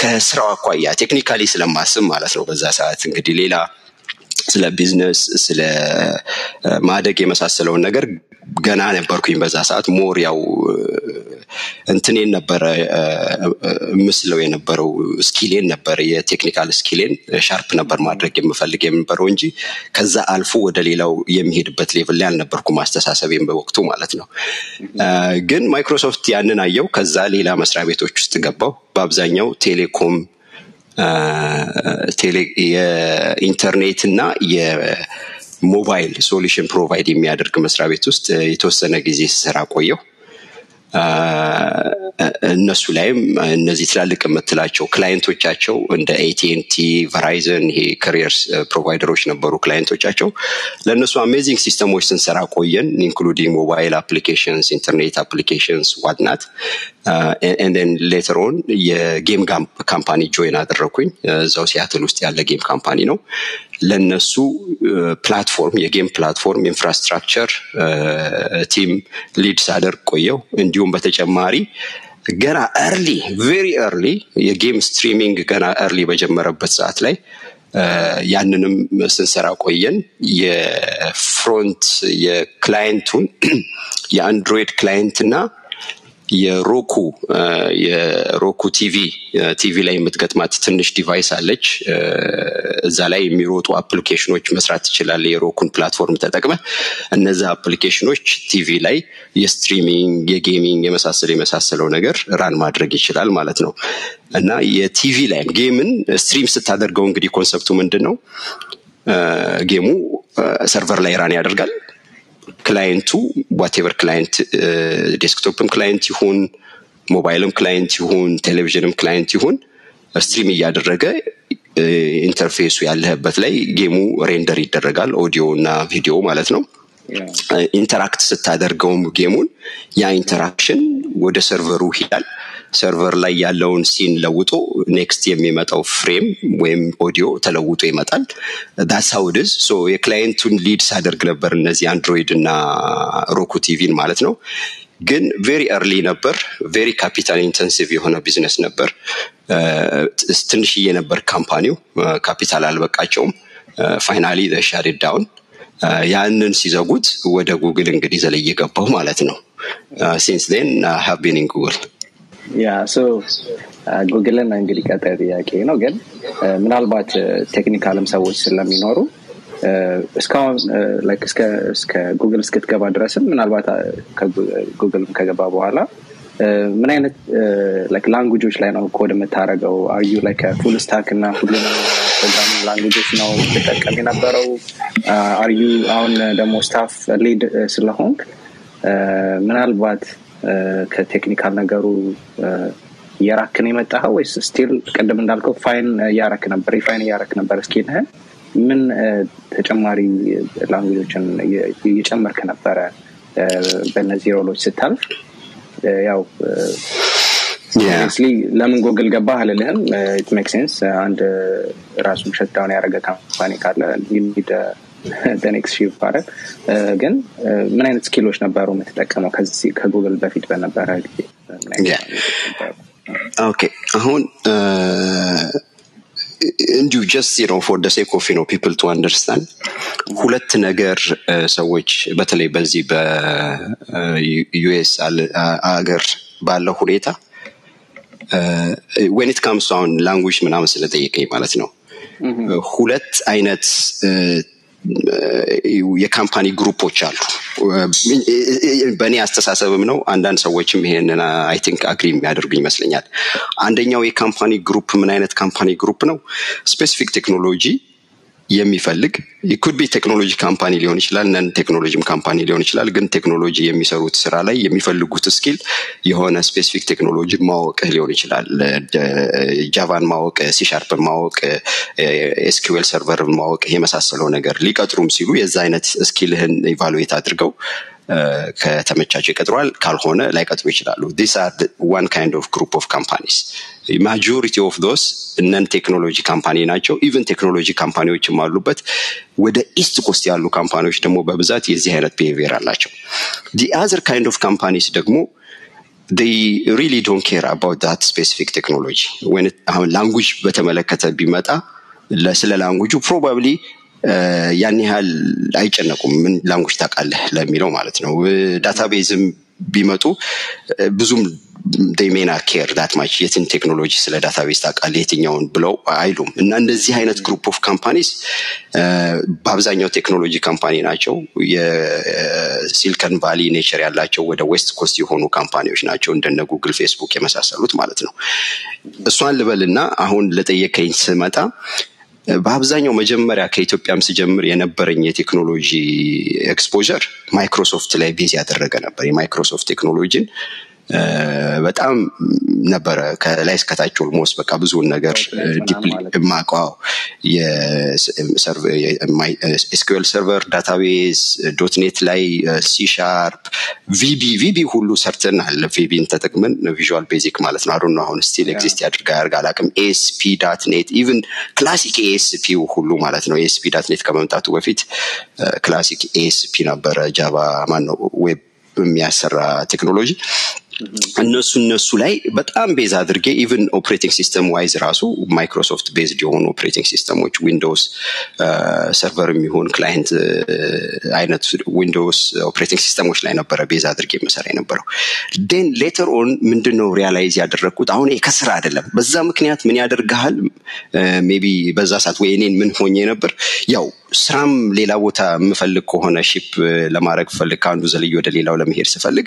ከስራው አኳያ technically ስለማስብ ማለት ነው። በዛ ሰዓት እንግዲህ ሌላ ስለ ቢዝነስ ስለ ማደግ የመሳሰለውን ነገር ገና ነበርኩኝ በዛ ሰዓት። more ያው እንትኔን ነበረ ምስለው የነበረው skill ኤን ነበረ። የ technical skill ኤን sharp ነበር ማድረግ የምፈልግ የነበረው እንጂ ከዛ አልፎ ወደ ሌላው የሚሄድበት level ላይ አልነበርኩም አስተሳሰቤም በወቅቱ ማለት ነው። ግን ማይክሮሶፍት ያንን አየሁ ከዛ ሌላ መስሪያ ቤቶች ውስጥ ገባሁ በአብዛኛው telecom የኢንተርኔት እና የሞባይል solution provide የሚያደርግ መስሪያ ቤት ውስጥ የተወሰነ ጊዜ ስሰራ ቆየሁ እነሱ ላይም እነዚህ ትላልቅ የምትላቸው client ኦቻቸው እንደ AT&T Verizon ይሄ carriers provider ኦች ነበሩ client ኦቻቸው። ለእነሱ amazing system ኦች ስንሰራ ቆየን including mobile applications internet applications whatnot and then later on የ game company join አደረግኩኝ እዛው ሲያትል ውስጥ ያለ game company ነው። ለነሱ platform የ game platform infrastructure team lead ሳደርግ ቆየሁ እንዲሁም በተጨማሪ ገና early very early የ game streaming ገና early በጀመረበት ሰዓት ላይ ያንንም ስንሰራ ቆየን። የፍሮንት የክላይንቱን የአንድሮይድ ክላይንት እና የ Roku የ Roku TV TV ላይ የምትገጥማት ትንሽ device አለች። እዛ ላይ የሚሮጡ አፕሊኬሽኖች መስራት ትችላለ የሮኩን ፕላትፎርም ተጠቅመ እነዚ አፕሊኬሽኖች ቲቪ ላይ የ streaming የ gaming የመሳሰለ የመሳሰለው ነገር run ማድረግ ይችላል ማለት ነው። እና የቲቪ ላይም game ን stream ስታደርገው እንግዲህ concept ኡ ምንድን ነው game ኡ server ላይ run ያደርጋል client ኡ whatever client desktop ም client ይሁን ሞባይልም client ይሁን ቴሌቪዥንም client ይሁን stream እያደረገ interface ኡ ያለህበት ላይ game ኡ render ይደረጋል ኦዲዮ እና ቪዲዮ ማለት ነው። interact ስታደርገውም game ኡን ያ interaction ወደ server ኡ ይሄዳል server ላይ ያለውን scene ለውጦ next የሚመጣው frame ወይም ኦዲዮ ተለውጦ ይመጣል። ዳሳውድዝ ሶ የክላይንቱን ሊድ ሳደርግ ነበር እነዚህ Android እና Roku TV ን ማለት ነው። ግን very early ነበር። very capital intensive የሆነ ቢዝነስ ነበር። ትንሽዬ ነበር company ው። ካፒታል አልበቃቸውም። finally shut it down ያንን ሲዘጉት ወደ ጉግል እንግዲህ ዘልዬ ገባሁ ማለት ነው። since then I've been in Google ያ ጉግልን እንግዲህ ቀጣይ ጥያቄ ነው። ግን ምናልባት technical ም ሰዎች ስለሚኖሩ እስካሁን እስከ ጉግል እስክትገባ ድረስም ምናልባት ጉግልም ከገባ በኋላ ምን አይነት language ኦች ላይ ነው code የምታደርገው are you full stack እና ሁሉንም programming language ኦች ነው ትጠቀም የነበረው? are you አሁን ደግሞ staff lead ስለሆንክ? ምናልባት ከ technical ነገሩ እየራቅህ ነው የመጣኸው ወይስ still ቅድም እንዳልከው refine እያረክ ነበር refine እያረክ ነበር skill ህን ምን ተጨማሪ language ኦችን እየጨመርክ ነበረ በእነዚህ role ኦች ስታልፍ? ያው obviously ለምን ጎግል ገባህ አልልህም። it make sense አንድ ራሱን shutdown ያደረገ company ካለ need next ship ማድረግ ግን ምን አይነት skill ኦች ነበሩ የምትጠቀመው? ከጉግል በፊት በነበረ ጊዜ? okay አሁን እንዲሁ just ነው for the sake of ነው people to understand ሁለት ነገር ሰዎች በተለይ በዚህ በ US አገር ባለው ሁኔታ when it comes አሁን language ምናምን ስለጠየቀኝ ማለት ነው. ሁለት አይነት የ company group ኦች አሉ። በእኔ አስተሳሰብም ነው። አንዳንድ ሰዎችም ይሄንን I think agree የሚያደርጉ ይመስለኛል። አንደኛው የ company group ምን አይነት company group ነው? specific technology የሚፈልግ could be technology company ሊሆን ይችላል፣ non technology ም company ሊሆን ይችላል። ግን ቴክኖሎጂ የሚሰሩት ስራ ላይ የሚፈልጉት skill የሆነ specific technology ማወቅ ሊሆን ይችላል። Java ን ማወቅ፣ ሲሻርፕን ማወቅ፣ SQL Server ን ማወቅ የመሳሰለው ነገር ሊቀጥሩም ሲሉ የዛ አይነት skill ህን evaluate አድርገው ከተመቻቸው ይቀጥራሉ፣ ካልሆነ ላይቀጥሩ ይችላሉ። this are one kind of group of companies majority of those non technology company ናቸው። even technology company ዎችም አሉበት። ወደ East Coast ያሉ company ዎች ደግሞ በብዛት የዚህ አይነት behavior አላቸው። the other kind of companies ደግሞ they really don't care about that specific language በተመለከተ ቢመጣ ስለ language ኡ probably ያን ያህል አይጨነቁም። ምን language ታውቃለህ ለሚለው ማለት ነው። database ም ቢመጡ ብዙም they don't care that much የትን ቴክኖሎጂ ስለ database ታውቃለህ የትኛውን ብለው አይሉም። እና እንደዚህ አይነት group of companies በአብዛኛው technology company ናቸው። የ Silicon Valley nature ያላቸው ወደ West Coast የሆኑ company ዎች ናቸው እንደነ Google፣ Facebook የመሳሰሉት ማለት ነው። እሷን ልበልና አሁን ለጠየቀኝ ስመጣ በአብዛኛው መጀመሪያ ከኢትዮጵያም ስጀምር የነበረኝ የ technology exposure Microsoft ላይ base ያደረገ ነበር። የ Microsoft technology ን በጣም ነበረ ከላይ እስከታች almost በቃ ብዙውን ነገር የማውቀው SQL Server database .NET ላይ ሲ ሻርፕ ቪቢ ቪቢ ሁሉ ሰርተናል። VB ን ተጠቅመን Visual Basic ማለት ነው። አሁን አሁን still exist ያድርጋ ያርግ አላቅም። ASP.NET even classic ASP ሁሉ ማለት ነው። ASP.NET ከመምጣቱ በፊት classic ASP ነበረ። Java ማን ነው web የሚያሰራ ቴክኖሎጂ እነሱ እነሱ ላይ በጣም base አድርጌ even operating system wise ራሱ Microsoft based የሆኑ operating system ኦች Windows Server የሚሆን client አይነት Windows operating system ኦች ላይ ነበረ base አድርጌ ምሰራ የነበረው። then later on ምንድን ነው realize ያደረግኩት አሁን ከስራ አይደለም። በዛ ምክንያት ምን ያደርግሃል maybe በዛ ሰዓት ወይ እኔን ምን ሆኜ ነበር ያው ስራም ሌላ ቦታ የምፈልግ ከሆነ shift ለማድረግ ፈልግ ከአንዱ ዘልዬ ወደ ሌላው ለመሄድ ስፈልግ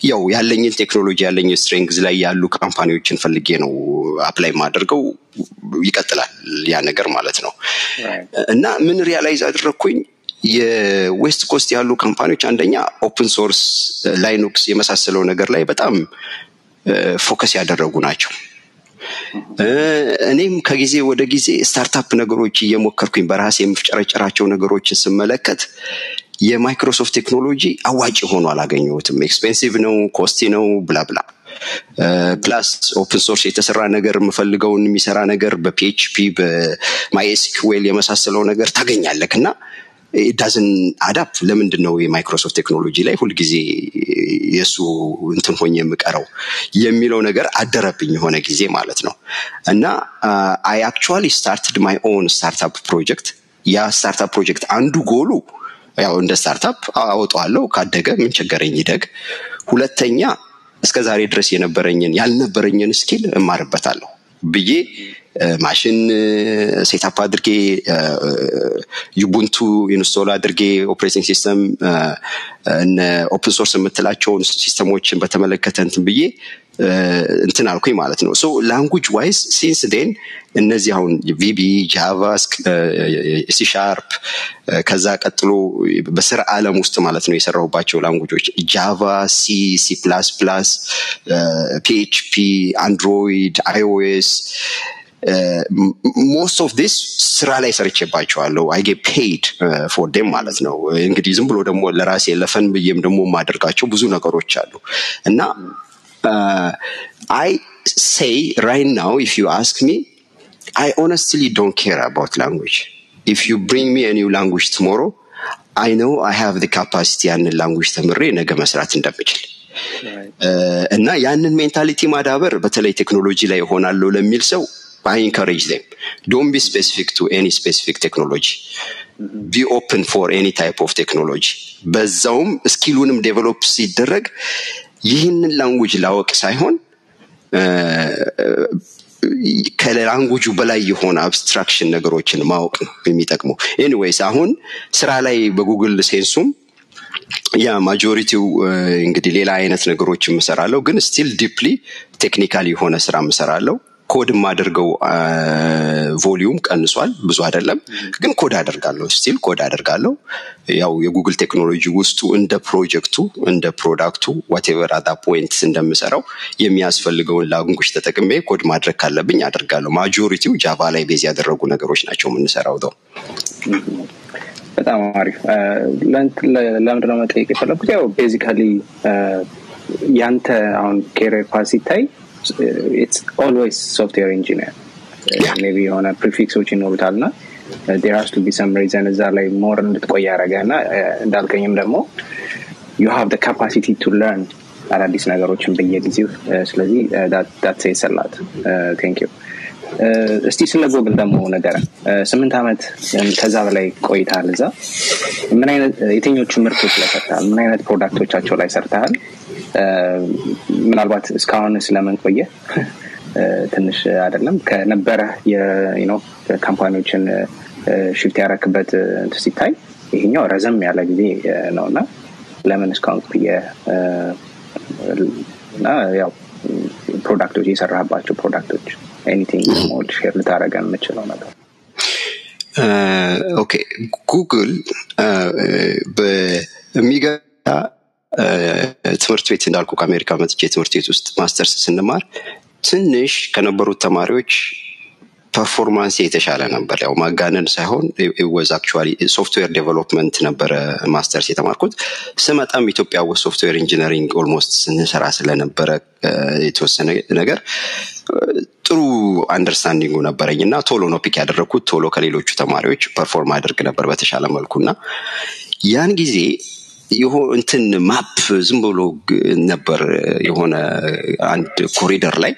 ያው ያለኝን ቴክኖሎጂ ያለኝ strength ላይ ያሉ company ዎችን ፈልጌ ነው apply ማደርገው ይቀጥላል ያ ነገር ማለት ነው። እና ምን realize አደረግኩኝ የ West Coast ያሉ company ዎች አንደኛ open source Linux የመሳሰለው ነገር ላይ በጣም focus ያደረጉ ናቸው። እኔም ከጊዜ ወደ ጊዜ startup ነገሮች እየሞከርኩኝ በራሴ የምፍጨረጨራቸው ነገሮችን ስመለከት የ Microsoft technology አዋጭ ሆኖ አላገኘሁትም። expensive ነው፣ costly ነው፣ blah blah plus open source የተሰራ ነገር የምፈልገውን የሚሰራ ነገር በ PHP በ MySQL የመሳሰለው ነገር ታገኛለክ እና doesn't add up ለምንድን ነው የ Microsoft technology ላይ ሁልጊዜ የእሱ እንትን ሆኜ የምቀረው የሚለው ነገር አደረብኝ የሆነ ጊዜ ማለት ነው። እና I actually started my own startup project ያ startup project አንዱ ጎሉ ያው እንደ startup አወጣዋለሁ። ካደገ ምን ቸገረኝ ይደግ። ሁለተኛ እስከ ዛሬ ድረስ የነበረኝን ያልነበረኝን skill እማርበታለሁ ብዬ machine setup አድርጌ Ubuntu install አድርጌ operating system open source የምትላቸውን system ኦችን በተመለከተ እንትን ብዬ እንትን አልኩኝ ማለት ነው። so language wise since then እነዚህ አሁን ቪቢ ጃቫ ሲሻርፕ ከዛ ቀጥሎ በስራ አለም ውስጥ ማለት ነው የሰራሁባቸው language ኦች Java C C++ PHP Android iOS most of these ስራ ላይ ሰርቼባቸዋለሁ። I get paid for them ማለት ነው። እንግዲህ ዝም ብሎ ደግሞ ለራሴ ለ fun ብዬም ደግሞ የማደርጋቸው ብዙ ነገሮች አሉ። እና I say right now if you ask me I honestly don't care about language if you bring me new language tomorrow I know I have the capacity ያንን language ተምሬ ነገ መስራት እንደምችል. እና ያንን mentality ማዳበር በተለይ ቴክኖሎጂ ላይ ይሆናለሁ ለሚል ሰው I encourage them don't be specific to any specific technology be open for any type of technology በዛውም skill ኡንም develop ሲደረግ ይህንን language ማወቅ ሳይሆን ከ language ኡ በላይ የሆነ abstraction ነገሮችን ማወቅ ነው የሚጠቅመው። anyways አሁን ስራ ላይ በጉግል sense ኡም ያ majority ው እንግዲህ ሌላ አይነት ነገሮች የምሰራለው ግን still deeply technical የሆነ ስራ የምሰራለው ኮድ የማደርገው volume ቀንሷል። ብዙ አይደለም። ግን ኮድ አደርጋለሁ still code አደርጋለሁ። ያው የጉግል ቴክኖሎጂ ውስጡ እንደ ፕሮጀክቱ እንደ product ኡ whatever at that point እንደምሰራው የሚያስፈልገውን language ተጠቅሜ ኮድ ማድረግ ካለብኝ አደርጋለሁ። majority ው ጃቫ ላይ base ያደረጉ ነገሮች ናቸው የምንሰራው ው በጣም አሪፍ። ለምንድነው መጠየቅ የፈለኩት? ያው basically ያንተ አሁን career path ሲታይ it's always software engineer ቢ የሆነ prefix ኦች ይኖሩታል እና there has to be some reason እዛ ላይ more እንድትቆይ ያደረገ እና እንዳልከኝም ደግሞ you have capacity to learn አዳዲስ ነገሮችን በየጊዜው ስለዚህ that says a lot thank you እስቲ ስለ ጎግል ደግሞ ነገረ ስምንት ዓመት ከዛ በላይ ቆይተሃል እዛ? ምን አይነት የትኞቹ ምርቶች ላይ ሰርተሃል? ምን አይነት product ኦቻቸው ላይ ሰርተሃል ምናልባት እስካሁን ስለምን ቆየ ትንሽ አይደለም። ከነበረ ካምፓኒዎችን ሽፍት ያረክበት ሲታይ ይሄኛው ረዘም ያለ ጊዜ ነው እና ለምን እስካሁን ቆየ? እና ያው ፕሮዳክቶች የሰራህባቸው ፕሮዳክቶች ኤኒቲንግ ሞድ ሼር ልታደረገ የምችለው ነገር? ኦኬ ጉግል በሚገባ ትምህርት ቤት እንዳልኩ ከአሜሪካ መጥቼ ትምህርት ቤት ውስጥ ማስተርስ ስንማር ትንሽ ከነበሩት ተማሪዎች performance የተሻለ ነበር። ያው ማጋነን ሳይሆን was actually software development ነበረ ማስተርስ የተማርኩት። ስመጣም ኢትዮጵያ ውስጥ software engineering almost ስንሰራ ስለነበረ የተወሰነ ነገር ጥሩ understanding ኡ ነበረኝ እና ቶሎ ነው pick ያደረግኩት ቶሎ ከሌሎቹ ተማሪዎች perform አድርግ ነበር በተሻለ መልኩ እና ያን ጊዜ እንትን map ዝም ብሎ ነበር የሆነ አንድ ኮሪደር ላይ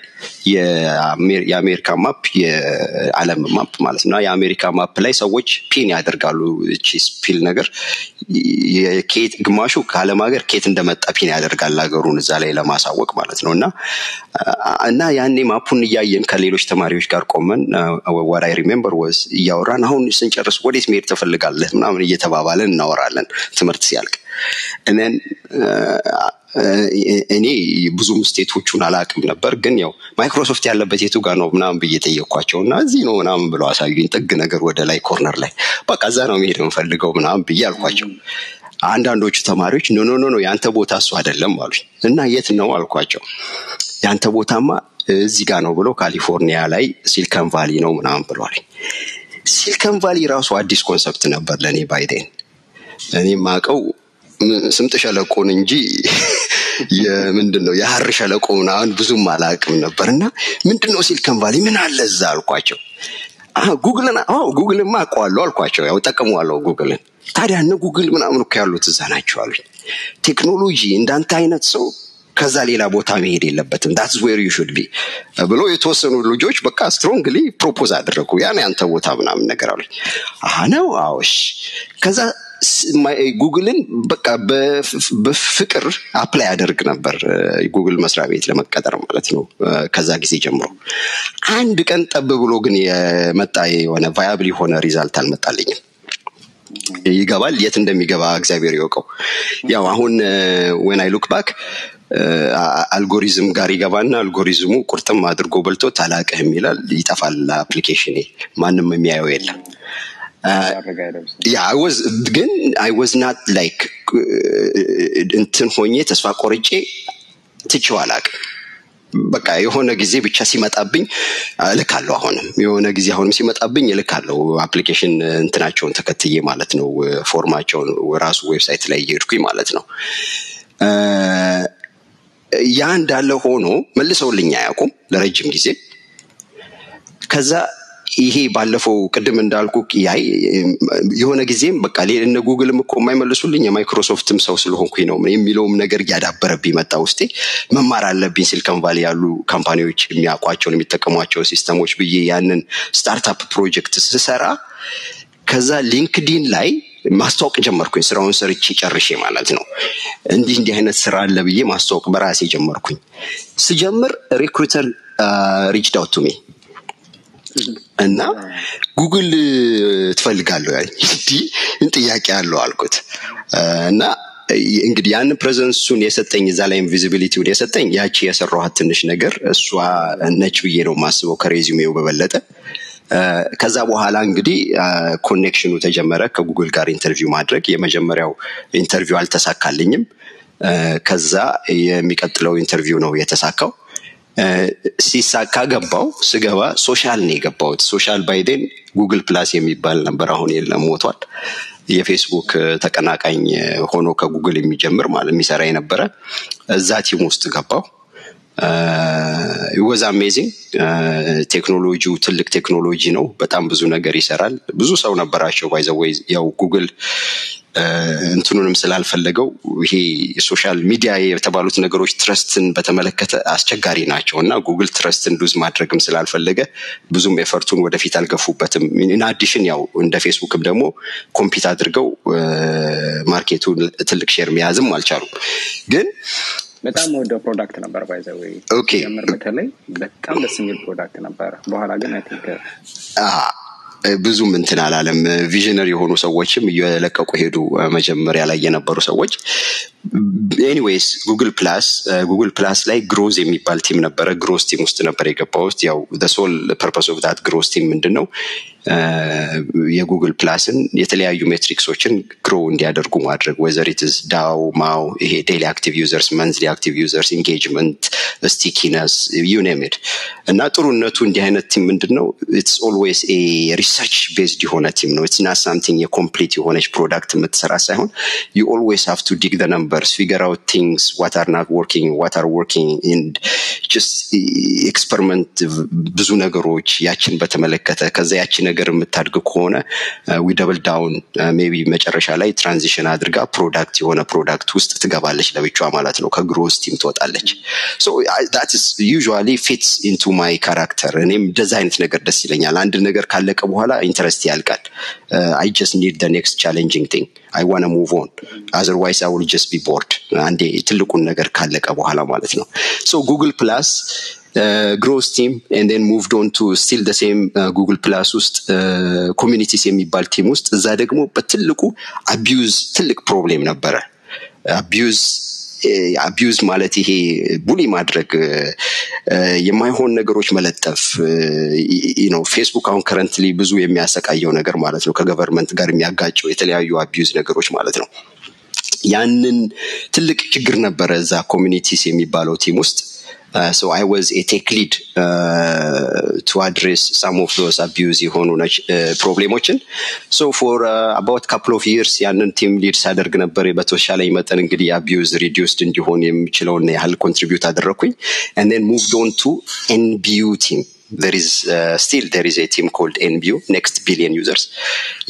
የአሜሪካ map የዓለም map ማለት ነው። የአሜሪካ map ላይ ሰዎች pin ያደርጋሉ። እቺ ስፒል ነገር ግማሹ ከአለም ሀገር ኬት እንደመጣ pin ያደርጋል ሀገሩን እዛ ላይ ለማሳወቅ ማለት ነው። እና እና ያኔ map ኡን እያየን ከሌሎች ተማሪዎች ጋር ቆመን what I remember was እያወራን አሁን ስንጨርስ ወዴት መሄድ ትፈልጋለህ? ምናምን እየተባባለን እናወራለን ትምህርት ሲያልቅ። እነን እኔ ብዙም state ኦቹን አላቅም ነበር። ግን ያው ማይክሮሶፍት ያለበት የቱ ጋር ነው ምናምን ብዬ ጠየኳቸው እና እዚህ ነው ምናምን ብለው አሳዩኝ። ጥግ ነገር ወደ ላይ corner ላይ በቃ እዛ ነው መሄድ የምፈልገው ምናምን ብዬ አልኳቸው። አንዳንዶቹ ተማሪዎች no no no የአንተ ቦታ እሱ አይደለም አሉኝ። እና የት ነው አልኳቸው። የአንተ ቦታማ እዚህ ጋር ነው ብሎ ካሊፎርኒያ ላይ ሲልከን ቫሊ ነው ምናምን ብለዋል ሲልከን ቫሊ ራሱ አዲስ concept ነበር ለእኔ by then እኔ ማቀው ስምጥ ሸለቆን እንጂ የምንድን ነው የሀር ሸለቆ ምናምን ብዙም አላቅም ነበር እና ምንድን ነው ሲልከን ቫሊ ምን አለ እዛ አልኳቸው። ጉግልን አዎ ጉግልማ አውቀዋለሁ አልኳቸው። ያው ጠቀመዋለሁ ጉግልን። ታዲያ እነ ጉግል ምናምን እኮ ያሉት እዛ ናቸው አሉኝ። ቴክኖሎጂ እንዳንተ አይነት ሰው ከዛ ሌላ ቦታ መሄድ የለበትም። that's where you should be ብሎ የተወሰኑ ልጆች በቃ strongly propose አደረጉ። ያን ያንተ ቦታ ምናምን ነገር አሉኝ። ነው አዎሽ ከዛ ጉግልን በቃ በፍቅር apply ያደርግ ነበር። ጉግል መስሪያ ቤት ለመቀጠር ማለት ነው። ከዛ ጊዜ ጀምሮ አንድ ቀን ጠብ ብሎ ግን የመጣ የሆነ viable የሆነ result አልመጣልኝም። ይገባል የት እንደሚገባ እግዚአብሔር ይወቀው ያው አሁን when I look back algorithm ጋር ይገባና አልጎሪዝሙ ቁርጥም አድርጎ በልቶ ታላቅህም ይላል። ይጠፋል application ማንም የሚያየው የለም ግን I was not like እንትን ሆኜ ተስፋ ቆርጬ ትችው አላቅም በቃ የሆነ ጊዜ ብቻ ሲመጣብኝ እልካለሁ። አሁንም የሆነ ጊዜ አሁንም ሲመጣብኝ እልካለሁ። application እንትናቸውን ተከትዬ ማለት ነው። form ኣቸውን ራሱ website ላይ እየሄድኩኝ ማለት ነው። ያ እንዳለ ሆኖ መልሰውልኝ አያውቁም ለረጅም ጊዜ። ከዛ ይሄ ባለፈው ቅድም እንዳልኩ ያይ የሆነ ጊዜም በቃ እነ ጉግልም እኮ የማይመልሱልኝ የማይክሮሶፍትም ሰው ስለሆንኩኝ ነው የሚለውም ነገር እያዳበረብኝ መጣ ውስጤ። መማር አለብኝ ሲሊከን ቫሊ ያሉ company ዎች የሚያውቋቸውን የሚጠቀሟቸው system ኦች ብዬ ያንን startup ፕሮጀክት ስሰራ ከዛ ሊንክዲን ላይ ማስታወቅ ጀመርኩኝ። ስራውን ሰርቼ ጨርሼ ማለት ነው። እንዲህ እንዲህ አይነት ስራ አለ ብዬ ማስታወቅ በራሴ ጀመርኩኝ። ስጀምር recruiter reached me እና ጉግል ትፈልጋለሁ እንዲህ ጥያቄ አለው አልኩት። እና እንግዲህ ያን presence ኡን የሰጠኝ እዛ ላይም visibility ውን የሰጠኝ ያቺ የሰራኋት ትንሽ ነገር እሷ ነች ብዬ ነው የማስበው ከ resume ው በበለጠ። ከዛ በኋላ እንግዲህ connection ኑ ተጀመረ ከጉግል ጋር interview ማድረግ። የመጀመሪያው interview አልተሳካልኝም። ከዛ የሚቀጥለው interview ነው የተሳካው ሲሳካ ገባሁ። ስገባ social ነው የገባሁት። social by then ጉግል ፕላስ የሚባል ነበር። አሁን የለም ሞቷል። የፌስቡክ ተቀናቃኝ ሆኖ ከጉግል የሚጀምር ማለት የሚሰራ የነበረ እዛ team ውስጥ ገባሁ። was amazing ቴክኖሎጂው ትልቅ ቴክኖሎጂ ነው። በጣም ብዙ ነገር ይሰራል። ብዙ ሰው ነበራቸው by the way ያው ጉግል እንትኑንም ስላልፈለገው ይሄ social media የተባሉት ነገሮች trust ን በተመለከተ አስቸጋሪ ናቸው እና ጉግል trust ን lose ማድረግም ስላልፈለገ ብዙም effort ኡን ወደፊት አልገፉበትም። in addition ያው እንደ ፌስቡክም ደግሞ compete አድርገው market ኡን ትልቅ share መያዝም አልቻሉም። ግን በጣም ወደው product ነበር by the way ጀምር በተለይ በጣም ደስ የሚል product ነበረ በኋላ ግን I think ብዙም እንትን አላለም። visioner የሆኑ ሰዎችም እየለቀቁ ሄዱ። መጀመሪያ ላይ የነበሩ ሰዎች anyways ጉግል ፕላስ ጉግል ፕላስ ላይ growth የሚባል team ነበረ። growth team ውስጥ ነበር የገባሁ ውስጥ ያው sole purpose of growth team ምንድን ነው የጉግል ፕላስን የተለያዩ metrics ኦችን grow እንዲያደርጉ ማድረግ whether it's DAU MAU ይሄ daily active users monthly active users engagement stickiness you name it እና ጥሩነቱ እንዲህ አይነት team ምንድን ነው it's always research based የሆነ team ነው። it's not something የ complete የሆነች product የምትሰራ ሳይሆን you always have to dig numbers figure out things what are not working what are working and just experiment ብዙ ነገሮች ያችን በተመለከተ ከዛ ያቺ ነገር የምታድግ ከሆነ we double down maybe መጨረሻ ላይ transition አድርጋ product የሆነ product ውስጥ ትገባለች ለብቻዋ ማለት ነው። ከ growth team ትወጣለች። usually fits into my character እኔም እንደዛ አይነት ነገር ደስ ይለኛል። አንድ ነገር ካለቀ በኋላ interest ያልቃል። I just need next challenging thing I wanna move on otherwise I will just be bored አንዴ ትልቁን ነገር ካለቀ በኋላ ማለት ነው። so ጉግል ፕላስ growth team and moved on to still the same ጉግል ፕላስ ውስጥ communities የሚባል team ውስጥ እዛ ደግሞ በትልቁ abuse ትልቅ problem ነበረ። abuse abuse ማለት ይሄ bully ማድረግ የማይሆን ነገሮች መለጠፍ ነው ፌስቡክ አሁን currently ብዙ የሚያሰቃየው ነገር ማለት ነው። ከ government ጋር የሚያጋጨው የተለያዩ abuse ነገሮች ማለት ነው። ያንን ትልቅ ችግር ነበረ እዛ communities የሚባለው team ውስጥ Uh, so I was a tech lead uh, to address some of those abuse የሆኑ problem ኦችን so for about couple of years ያንን team lead ሳደርግ ነበር። በተሻለኝ መጠን እንግዲህ abuse reduced እንዲሆን የሚችለውን ያህል contribute አደረግኩኝ and then moved on to NBU team. There is uh, still there is a team called NBU next billion users.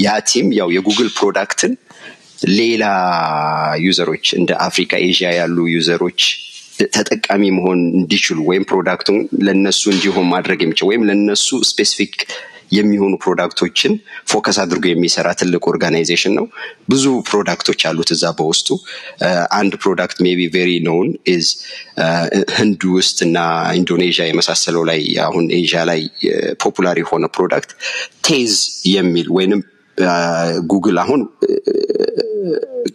ያ team ያው የጉግል product ን ሌላ user ኦች እንደ አፍሪካ ኤዥያ ያሉ user ኦች ተጠቃሚ መሆን እንዲችሉ ወይም product ኡን ለነሱ እንዲሆን ማድረግ የሚችል ወይም ለነሱ specific የሚሆኑ product ኦችን focus አድርጎ የሚሰራ ትልቅ organization ነው። ብዙ product ኦች አሉት እዛ በውስጡ። አንድ product maybe very known is ህንድ ውስጥ እና ኢንዶኔዥያ የመሳሰለው ላይ አሁን ኤዥያ ላይ popular የሆነ product ቴዝ የሚል ወይንም ጉግል አሁን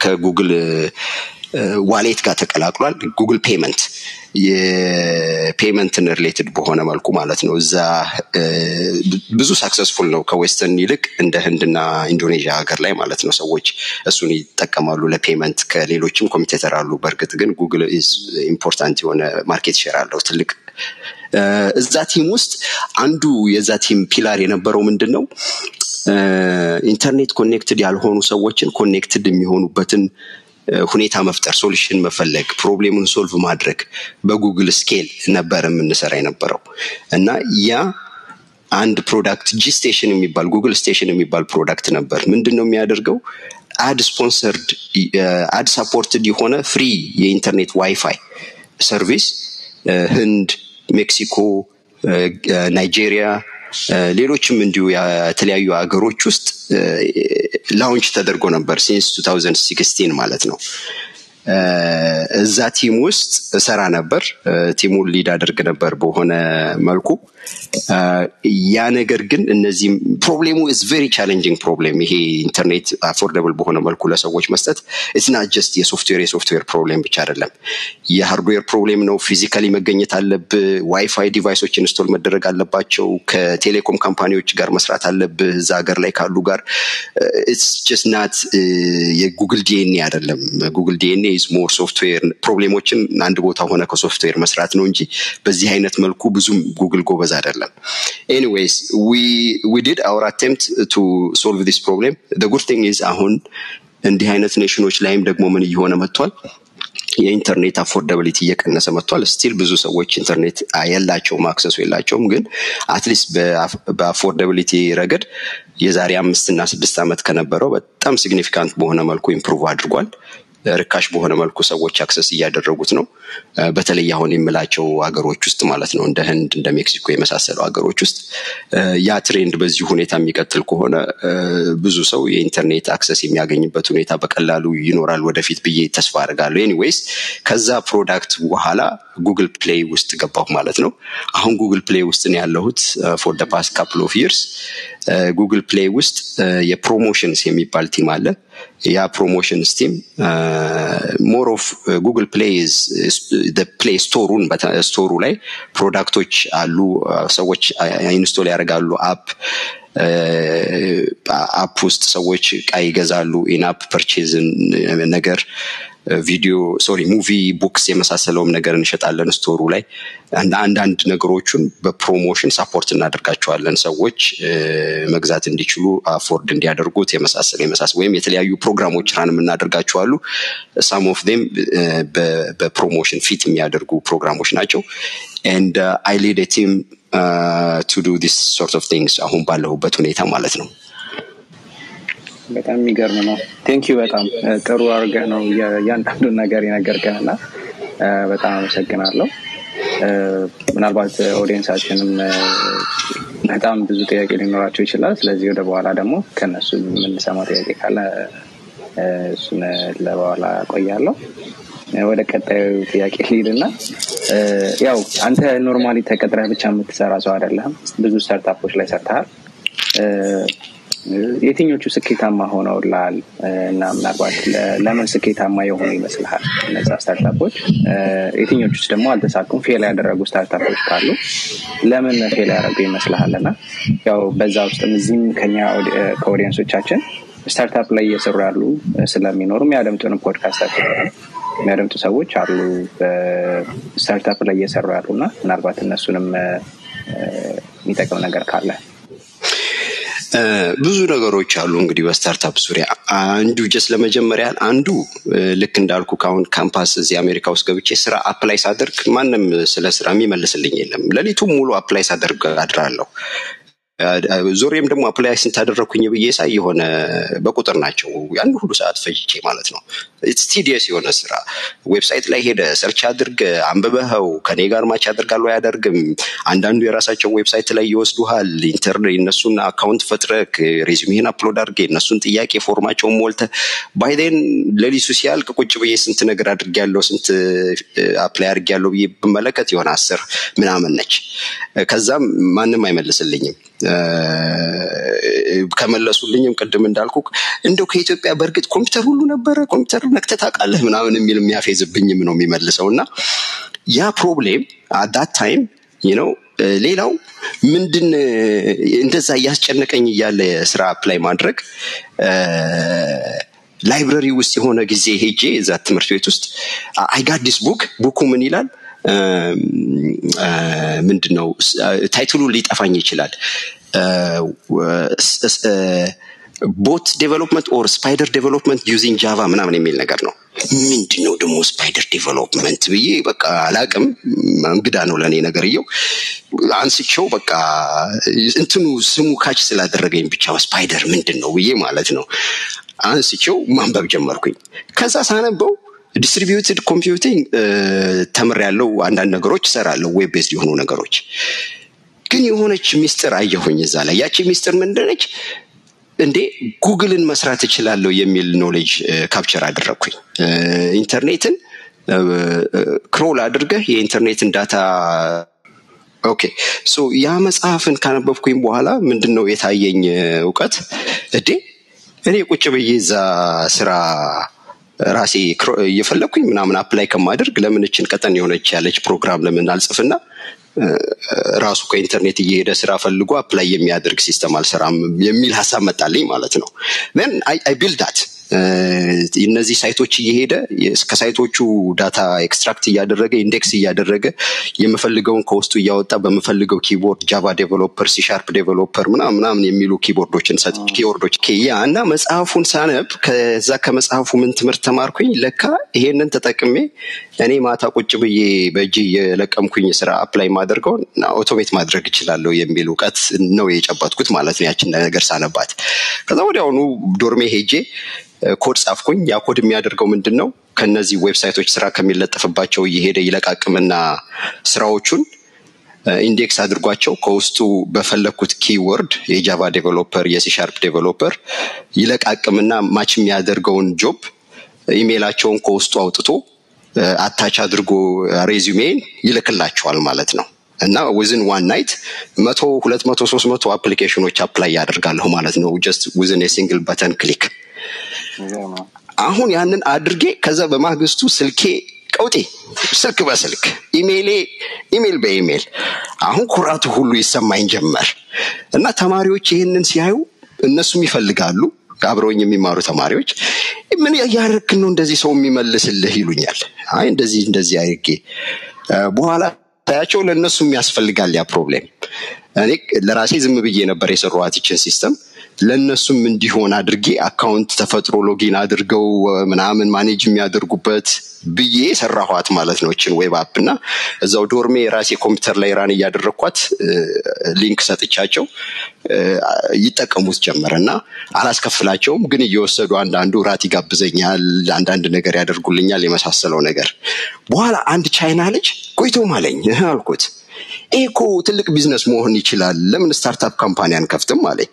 ከጉግል ዋሌት ጋር ተቀላቅሏል። ጉግል payment የ payment ን related በሆነ መልኩ ማለት ነው። እዛ ብዙ successful ነው ከ western ይልቅ እንደ ህንድና ኢንዶኔዥያ ሀገር ላይ ማለት ነው ሰዎች እሱን ይጠቀማሉ ለ payment። ከሌሎችም competitor አሉ። በእርግጥ ግን ጉግል important የሆነ market share አለው። ትልቅ እዛ team ውስጥ አንዱ የዛ team pillar የነበረው ምንድን ነው? ኢንተርኔት connected ያልሆኑ ሰዎችን connected የሚሆኑበትን ሁኔታ መፍጠር፣ solution መፈለግ፣ problem ኡን solve ማድረግ በጉግል scale ነበር የምንሰራ የነበረው እና ያ አንድ product ጂ ስቴሽን የሚባል ጉግል ስቴሽን የሚባል product ነበር። ምንድን ነው የሚያደርገው? ad sponsored ad supported የሆነ free የኢንተርኔት WiFi service ህንድ፣ ሜክሲኮ፣ ናይጄሪያ ሌሎችም እንዲሁ የተለያዩ ሀገሮች ውስጥ launch ተደርጎ ነበር since 2016 ማለት ነው። እዛ team ውስጥ እሰራ ነበር። team ኡን lead አደርግ ነበር በሆነ መልኩ። ያ ነገር ግን እነዚህም problem ኡ is very challenging problem። ይሄ ኢንተርኔት affordable በሆነ መልኩ ለሰዎች መስጠት it's not just የሶፍትዌር የሶፍትዌር problem ብቻ አይደለም፣ የሃርድዌር problem ነው። physically መገኘት አለብህ። WiFi device ኦች install መደረግ አለባቸው። ከቴሌኮም company ዎች ጋር መስራት አለብህ። እዛ ሀገር ላይ ካሉ ጋር it's just not የ Google DNA አይደለም። Google DNA is more software problem ኦችን አንድ ቦታ ሆነ ከሶፍትዌር መስራት ነው እንጂ በዚህ አይነት መልኩ ብዙም ጉግል ጎበዝ አይደለም። anyways we did our attempt to solve this problem good thing is አሁን እንዲህ አይነት ኔሽኖች ላይም ደግሞ ምን እየሆነ መጥቷል? የኢንተርኔት affordability እየቀነሰ መጥቷል። still ብዙ ሰዎች ኢንተርኔት የላቸውም፣ access ኡ የላቸውም። ግን at least በ affordability ረገድ የዛሬ አምስት እና ስድስት ዓመት ከነበረው በጣም significant በሆነ መልኩ improve አድርጓል። ርካሽ በሆነ መልኩ ሰዎች access እያደረጉት ነው። በተለይ አሁን የምላቸው ሀገሮች ውስጥ ማለት ነው እንደ ህንድ፣ እንደ ሜክሲኮ የመሳሰሉ ሀገሮች ውስጥ ያ trend በዚህ ሁኔታ የሚቀጥል ከሆነ ብዙ ሰው የኢንተርኔት access የሚያገኝበት ሁኔታ በቀላሉ ይኖራል ወደፊት ብዬ ተስፋ አድርጋለሁ። anyways ከዛ product በኋላ Google Play ውስጥ ገባሁ ማለት ነው። አሁን Google Play ውስጥ ነው ያለሁት for the past couple of years። Google Play ውስጥ የ promotions የሚባል team አለ። ያ promotions team more of Google Play store ኡን store ኡ ላይ product ኦች አሉ። ሰዎች install ያደርጋሉ app app ውስጥ ሰዎች እቃ ይገዛሉ። in-app purchase ን ነገር ቪዲዮ sorry movie books የመሳሰለውም ነገር እንሸጣለን store ኡ ላይ። አንዳንድ ነገሮቹን በ promotion support እናደርጋቸዋለን ሰዎች መግዛት እንዲችሉ afford እንዲያደርጉት የመሳሰል የመሳሰል ወይም የተለያዩ ፕሮግራሞች run የምናደርጋቸው some of them በ promotion ፊት የሚያደርጉ ፕሮግራሞች ናቸው። and I team to do this sort of things አሁን ባለሁበት ሁኔታ ማለት ነው በጣም የሚገርም ነው። thank you በጣም ጥሩ አድርገህ ነው እያንዳንዱን ነገር የነገርከን እና በጣም አመሰግናለሁ። ምናልባት audience ኣችንም በጣም ብዙ ጥያቄ ሊኖራቸው ይችላል። ስለዚህ ወደ በኋላ ደግሞ ከነሱ የምንሰማው ጥያቄ ካለ እሱን ለበኋላ ቆያለሁ። ወደ ቀጣዩ ጥያቄ ልሄድና ያው አንተ normally ተቀጥረህ ብቻ የምትሰራ ሰው አይደለህም። ብዙ startup ኦች ላይ ሰርተሃል። የትኞቹ ስኬታማ ሆነዋል እና ምናልባት ለምን ስኬታማ የሆኑ ይመስልሃል እነዛ startup ኦች? የትኞቹስ ደግሞ አልተሳኩም? fail ያደረጉ startup ኦች ካሉ ለምን fail ያደረጉ ይመስልሃል? እና ያው በዛ ውስጥም እዚህም ከኛ ከ audience ኦቻችን startup ላይ እየሰሩ ያሉ ስለሚኖሩ የሚያደምጡን ፖድካስታችን የሚያደምጡ ሰዎች አሉ startup ላይ እየሰሩ ያሉ እና ምናልባት እነሱንም የሚጠቅም ነገር ካለ ብዙ ነገሮች አሉ እንግዲህ በ startup ዙሪያ። አንዱ just ለመጀመሪያ አንዱ ልክ እንዳልኩ ከአሁን ካምፓስ እዚህ አሜሪካ ውስጥ ገብቼ ስራ apply ሳደርግ ማንም ስለ ስራ የሚመልስልኝ የለም። ሌሊቱ ሙሉ apply ሳደርግ አድራለሁ ዞሬም ደግሞ apply ስንት አደረግኩኝ ብዬ ሳይ የሆነ በቁጥር ናቸው። ያን ሁሉ ሰዓት ፈጅቼ ማለት ነው። tedious የሆነ ስራ። ዌብሳይት ላይ ሄደህ search አድርግ አንብበኸው ከኔ ጋር match ያደርጋሉ አያደርግም። አንዳንዱ የራሳቸው ዌብሳይት ላይ ይወስዱሃል። enter እነሱን account ፈጥረክ resume ህን upload አድርጌ እነሱን ጥያቄ form ኣቸውን ሞልተህ by then ሌሊቱ ሲያልቅ ቁጭ ብዬ ስንት ነገር አድርግ ያለው ስንት apply አድርግ ያለው ብዬ ብመለከት የሆነ አስር ምናምን ነች። ከዛም ማንም አይመልስልኝም ከመለሱልኝም ቅድም እንዳልኩ እንደው ከኢትዮጵያ በእርግጥ ኮምፒውተር ሁሉ ነበረ ኮምፒውተር ነክተህ ታውቃለህ ምናምን የሚል የሚያፌዝብኝም ነው የሚመልሰው። እና ያ problem at that time ነው ሌላው ምንድን እንደዛ እያስጨነቀኝ እያለ ስራ apply ማድረግ library ውስጥ የሆነ ጊዜ ሄጄ እዛ ትምህርት ቤት ውስጥ I got this book book ኡ ምን ይላል ምንድን ነው title ኡ ሊጠፋኝ ይችላል። bot development or spider development using Java ምናምን የሚል ነገር ነው። ምንድን ነው ደግሞ spider development ብዬ በቃ አላቅም። እንግዳ ነው ለእኔ ነገርየው። አንስቼው በቃ እንትኑ ስሙ catch ስላደረገኝ ብቻ spider ምንድን ነው ብዬ ማለት ነው። አንስቼው ማንበብ ጀመርኩኝ። ከዛ ሳነበው distributed computing ተምር ያለው አንዳንድ ነገሮች እሰራለሁ web based የሆኑ ነገሮች። ግን የሆነች ሚስጥር አየሁኝ እዛ ላይ። ያቺ ሚስጥር ምንድነች? እንዴ ጉግልን መስራት እችላለሁ የሚል knowledge capture አደረግኩኝ ኢንተርኔትን crawl አድርገህ የኢንተርኔትን data okay። so ያ መጽሐፍን ካነበብኩኝ በኋላ ምንድን ነው የታየኝ እውቀት? እንዴ እኔ ቁጭ ብዬ እዛ ስራ ራሴ እየፈለግኩኝ ምናምን apply ከማደርግ ለምን እችን ቀጠን የሆነች ያለች ፕሮግራም ለምን ራሱ ከኢንተርኔት እየሄደ ስራ ፈልጎ apply የሚያደርግ system አልሰራም የሚል ሀሳብ መጣልኝ ማለት ነው። And I build that እነዚህ site ኦች እየሄደ ከ site ኦቹ data extract እያደረገ index እያደረገ የምፈልገውን ከውስጡ እያወጣ በምፈልገው ኪቦርድ ጃቫ ዴቨሎፐር ሲሻርፕ ዴቨሎፐር ምናምን ምናምን የሚሉ keyword ኦችን keyword ኦች yeah እና መጽሐፉን ሳነብ ከዛ ከመጽሐፉ ምን ትምህርት ተማርኩኝ? ለካ ይሄንን ተጠቅሜ እኔ ማታ ቁጭ ብዬ በእጅ የለቀምኩኝ ስራ apply ማደርገውን automate ማድረግ እችላለሁ የሚል እውቀት ነው የጨበጥኩት ማለት ነው ያችን ነገር ሳነባት። ከዛ ወዲያውኑ dorm ኤ ሄጄ ኮድ ጻፍኩኝ። ያ ኮድ የሚያደርገው ምንድን ነው ከነዚህ website ኦች ስራ ከሚለጠፍባቸው እየሄደ ይለቃቅምና ስራዎቹን index አድርጓቸው ከውስጡ በፈለግኩት ኪወርድ የጃቫ ዴቨሎፐር የሲሻርፕ ዴቨሎፐር ይለቃቅምና match የሚያደርገውን job email ኣቸውን ከውስጡ አውጥቶ attach አድርጎ resume ዬን ይልክላቸዋል ማለት ነው። እና within one night መቶ ሁለት መቶ ሶስት መቶ application ኦች apply ያደርጋለሁ ማለት ነው። just within የ single button click አሁን ያንን አድርጌ ከዛ በማግስቱ ስልኬ ቀውጤ ስልክ በስልክ email ኤ email በ email አሁን ኩራቱ ሁሉ ይሰማኝ ጀመር። እና ተማሪዎች ይህንን ሲያዩ እነሱም ይፈልጋሉ አብረውኝ የሚማሩ ተማሪዎች ምን ያደረክ ነው እንደዚህ ሰው የሚመልስልህ ይሉኛል። አይ እንደዚህ እንደዚህ አድርጌ በኋላ ታያቸው ለእነሱም ያስፈልጋል ያ problem። እኔ ለራሴ ዝም ብዬ ነበር ይችን system ለእነሱም እንዲሆን አድርጌ account ተፈጥሮ login አድርገው ምናምን manage የሚያደርጉበት ብዬ ሰራኋት ማለት ነው እችን web app እና እዛው dorm ኤ የራሴ ኮምፒውተር ላይ run እያደረግኳት link ሰጥቻቸው ይጠቀሙት ጀመረ እና አላስከፍላቸውም። ግን እየወሰዱ አንዳንዱ ራት ይጋብዘኛል አንዳንድ ነገር ያደርጉልኛል የመሳሰለው ነገር። በኋላ አንድ ቻይና ልጅ ቆይቶም አለኝ አልኩት። እኮ ትልቅ ቢዝነስ መሆን ይችላል። ለምን startup company አንከፍትም? አለኝ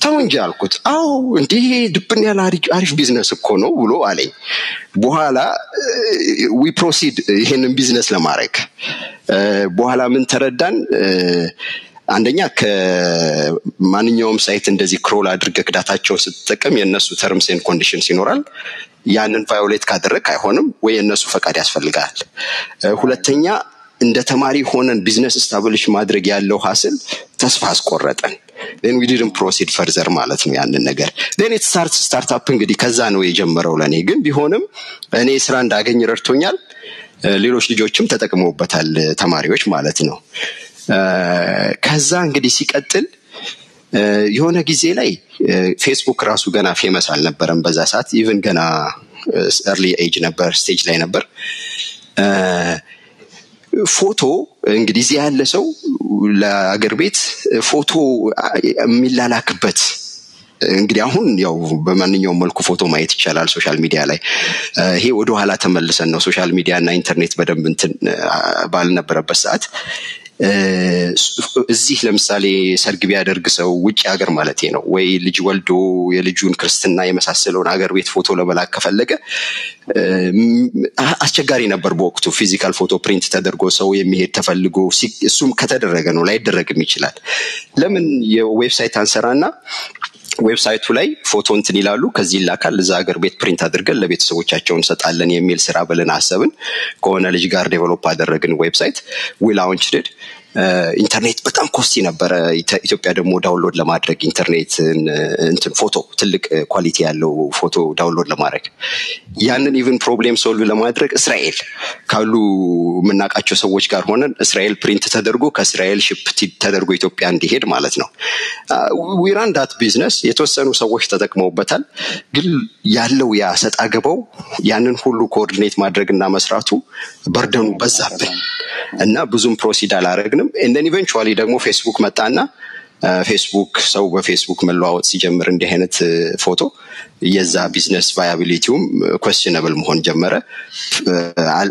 ተው እንጂ አልኩት። አዎ እንዲህ ድብን ያለ አሪፍ ቢዝነስ እኮ ነው ብሎ አለኝ። በኋላ we proceed ይሄንን ቢዝነስ ለማድረግ። በኋላ ምን ተረዳን? አንደኛ ከማንኛውም site እንደዚህ crawl አድርገህ data ኣቸውን ስትጠቀም የእነሱ terms and conditions ይኖራል። ያንን violate ካደረግ አይሆንም ወይ የእነሱ ፈቃድ ያስፈልጋል ሁለተኛ እንደ ተማሪ ሆነን business establish ማድረግ ያለው hassle ተስፋ አስቆረጠን and we didn't proceed further ማለት ነው ያንን ነገር. and start startup እንግዲህ ከዛ ነው የጀመረው ለእኔ ግን ቢሆንም እኔ ስራ እንዳገኝ ረድቶኛል። ሌሎች ልጆችም ተጠቅመውበታል ተማሪዎች ማለት ነው። ከዛ እንግዲህ ሲቀጥል የሆነ ጊዜ ላይ ፌስቡክ ራሱ ገና famous አልነበረም በዛ ሰዓት። even ገና early age ነበር stage ላይ ነበር ፎቶ እንግዲህ እዚህ ያለ ሰው ለአገር ቤት ፎቶ የሚላላክበት እንግዲህ አሁን ያው በማንኛውም መልኩ ፎቶ ማየት ይቻላል social media ላይ። ይሄ ወደ ኋላ ተመልሰን ነው social media እና ኢንተርኔት በደንብ እንትን ባልነበረበት ሰዓት እዚህ ለምሳሌ ሰርግ ቢያደርግ ሰው ውጭ ሀገር ማለት ነው ወይ ልጅ ወልዶ የልጁን ክርስትና የመሳሰለውን ሀገር ቤት ፎቶ ለመላክ ከፈለገ አስቸጋሪ ነበር በወቅቱ። physical ፎቶ print ተደርጎ ሰው የሚሄድ ተፈልጎ እሱም ከተደረገ ነው ላይደረግም ይችላል። ለምን የ website አንሰራና website ኡ ላይ ፎቶ እንትን ይላሉ። ከዚህ ይላካል። እዛ ሀገር ቤት print አድርገን ለቤተሰቦቻቸው እንሰጣለን የሚል ስራ ብለን አሰብን። ከሆነ ልጅ ጋር develop አደረግን website። we launched it ኢንተርኔት በጣም costly ነበረ። ኢትዮጵያ ደግሞ download ለማድረግ ኢንተርኔት እንትን ፎቶ ትልቅ quality ያለው ፎቶ download ለማድረግ ያንን even problem solve ለማድረግ እስራኤል ካሉ የምናውቃቸው ሰዎች ጋር ሆነን እስራኤል print ተደርጎ ከእስራኤል ship ተደርጎ ኢትዮጵያ እንዲሄድ ማለት ነው። we run that business የተወሰኑ ሰዎች ተጠቅመውበታል። ግን ያለው ያ setup ያንን ሁሉ coordinate ማድረግና መስራቱ burden ኡ በዛብን እና ብዙም proceed አላረግንም። and then eventually ደግሞ ፌስቡክ መጣና ፌስቡክ ሰው በፌስቡክ መለዋወጥ ሲጀምር እንዲህ አይነት ፎቶ የዛ business viability ውም questionable መሆን ጀመረ።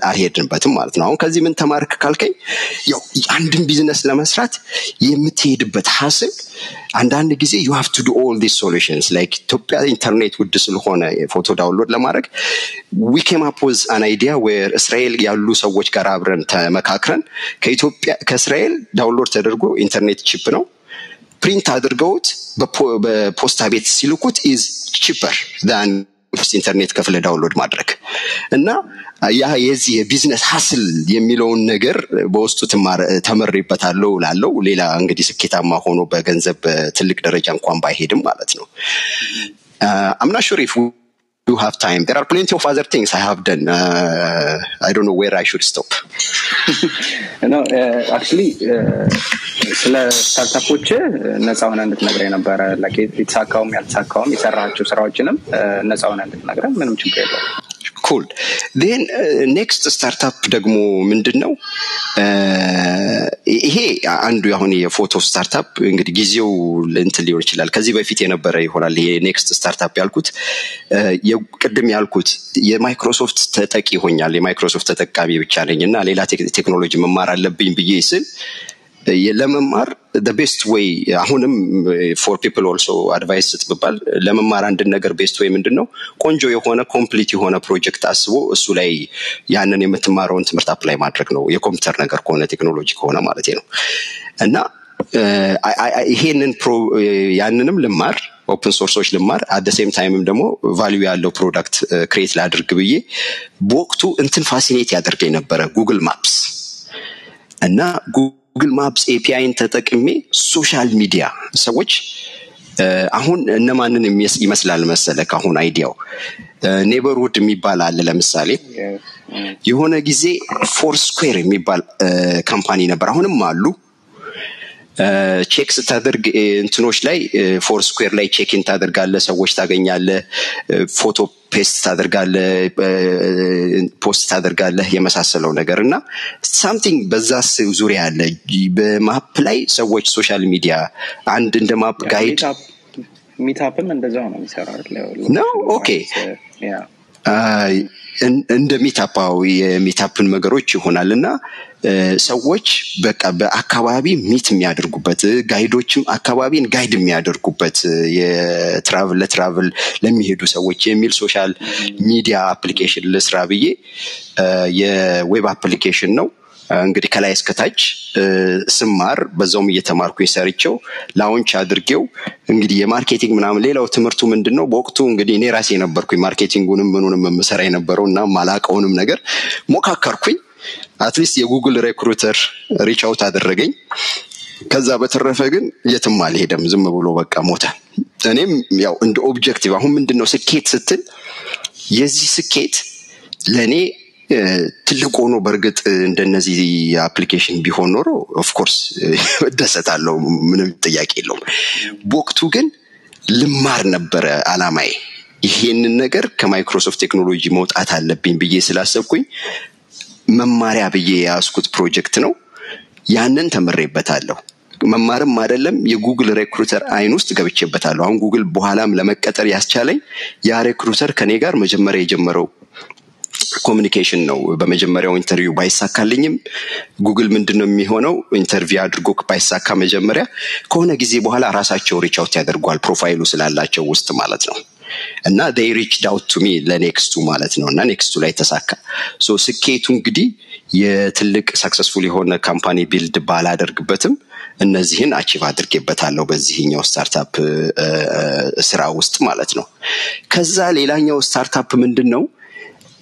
አልሄድንበትም ማለት ነው። አሁን ከዚህ ምን ተማርክ ካልከኝ ያው አንድን ቢዝነስ ለመስራት የምትሄድበት hassle አንዳንድ ጊዜ you have to do all this solutions like ኢትዮጵያ ኢንተርኔት ውድ ስለሆነ ፎቶ download ለማድረግ we came up with an idea where እስራኤል ያሉ ሰዎች ጋር አብረን ተመካክረን ከኢትዮጵያ ከእስራኤል download ተደርጎ ኢንተርኔት cheap ነው print አድርገውት በፖስታ ቤት ሲልኩት is cheaper than ኢንተርኔት ከፍለ download ማድረግ። እና ያ የዚህ የ business hassle የሚለውን ነገር በውስጡ ተመሬበታለሁ ላለው ሌላ እንግዲህ ስኬታማ ሆኖ በገንዘብ ትልቅ ደረጃ እንኳን ባይሄድም ማለት ነው። አምና ሹር ኢፍ you have time. There are plenty of other things I have done. Uh, I don't know where I should stop. no, uh, actually, ስለ ስታርታፖች ነፃ ሆነ እንድትነግረኝ ነበረ። የተሳካውም ያልተሳካውም የሰራቸው ስራዎችንም ነፃ ሆነ እንድትነግረን ምንም ችግር የለውም። ኩል ን ኔክስት ስታርታፕ ደግሞ ምንድን ነው ይሄ አንዱ አሁን የፎቶ startup እንግዲህ ጊዜው እንትን ሊሆን ይችላል። ከዚህ በፊት የነበረ ይሆናል ይሄ next startup ያልኩት። ቅድም ያልኩት የማይክሮሶፍት ተጠቂ ይሆኛል የማይክሮሶፍት ተጠቃሚ ብቻ ነኝ እና ሌላ ቴክኖሎጂ መማር አለብኝ ብዬ ስል ለመማር best ወይ አሁንም for people also advice ስጥ ብባል ለመማር አንድን ነገር best ወይ ምንድን ነው ቆንጆ የሆነ complete የሆነ ፕሮጀክት አስቦ እሱ ላይ ያንን የምትማረውን ትምህርት apply ማድረግ ነው። የኮምፒውተር ነገር ከሆነ ቴክኖሎጂ ከሆነ ማለት ነው። እና ይሄንን ያንንም ልማር open source ኦች ልማር at the same time ም ደግሞ value ያለው product create ላድርግ ብዬ በወቅቱ እንትን fascinate ያደርገኝ ነበረ ጉግል ማፕስ እና ጉግል ማፕስ API ን ተጠቅሜ social media ሰዎች አሁን እነማንን ይመስላል መሰለ ከአሁን idea ው? neighborhood የሚባል አለ ለምሳሌ። የሆነ ጊዜ Foursquare የሚባል company ነበር። አሁንም አሉ check ስታደርግ እንትኖች ላይ Foursquare ላይ check in ታደርጋለ ሰዎች ታገኛለ ፎቶ paste ታደርጋለ post ታደርጋለህ የመሳሰለው ነገር እና something በዛ ዙሪያ አለ። በ map ላይ ሰዎች social media አንድ እንደ map guide meetup ም እንደዛው ነው የሚሰራው። ነው? okay እንደ meetup ኣው የ meetup ን ነገሮች ይሆናል። እና ሰዎች በቃ በአካባቢ meet የሚያደርጉበት guide ኦችም አካባቢን guide የሚያደርጉበት የ travel ለ travel ለሚሄዱ ሰዎች የሚል social media application ልስራ ብዬ የ web application ነው እንግዲህ ከላይ እስከታች ስማር በዛውም እየተማርኩኝ ሰርቼው launch አድርጌው እንግዲህ የ marketing ምናምን ሌላው ትምህርቱ ምንድን ነው በወቅቱ እንግዲህ እኔ ራሴ የነበርኩኝ marketing ኡንም ምኑንም የምሰራ የነበረው እና ማላቀውንም ነገር ሞካከርኩኝ። at least የጉግል recruiter reach out አደረገኝ። ከዛ በተረፈ ግን የትም አልሄደም። ዝም ብሎ በቃ ሞተ። እኔም ያው እንደ objective አሁን ምንድን ነው ስኬት ስትል የዚህ ስኬት ለእኔ ትልቅ ሆኖ በእርግጥ እንደነዚህ application ቢሆን ኖሮ of course እደሰታለሁ ምንም ጥያቄ የለውም። በወቅቱ ግን ልማር ነበረ አላማዬ። ይሄንን ነገር ከማይክሮሶፍት ቴክኖሎጂ መውጣት አለብኝ ብዬ ስላሰብኩኝ መማሪያ ብዬ የያዝኩት ፕሮጀክት ነው። ያንን ተምሬበታለሁ። መማርም አይደለም የጉግል recruiter አይን ውስጥ ገብቼበታለሁ። አሁን ጉግል በኋላም ለመቀጠር ያስቻለኝ ያ recruiter ከኔ ጋር መጀመሪያ የጀመረው communication ነው። በመጀመሪያው interview ባይሳካልኝም ጉግል ምንድን ነው የሚሆነው? interview አድርጎ ባይሳካ መጀመሪያ ከሆነ ጊዜ በኋላ ራሳቸው reach out ያደርጓል profile ኡ ስላላቸው ውስጥ ማለት ነው። እና they reached out me ለ next ኡ ማለት ነው። እና next ኡ ላይ ተሳካ። so ስኬቱ እንግዲህ የትልቅ successful የሆነ company build ባላደርግበትም እነዚህን achieve አድርጌበታለሁ በዚህኛው startup ስራ ውስጥ ማለት ነው። ከዛ ሌላኛው startup ምንድን ነው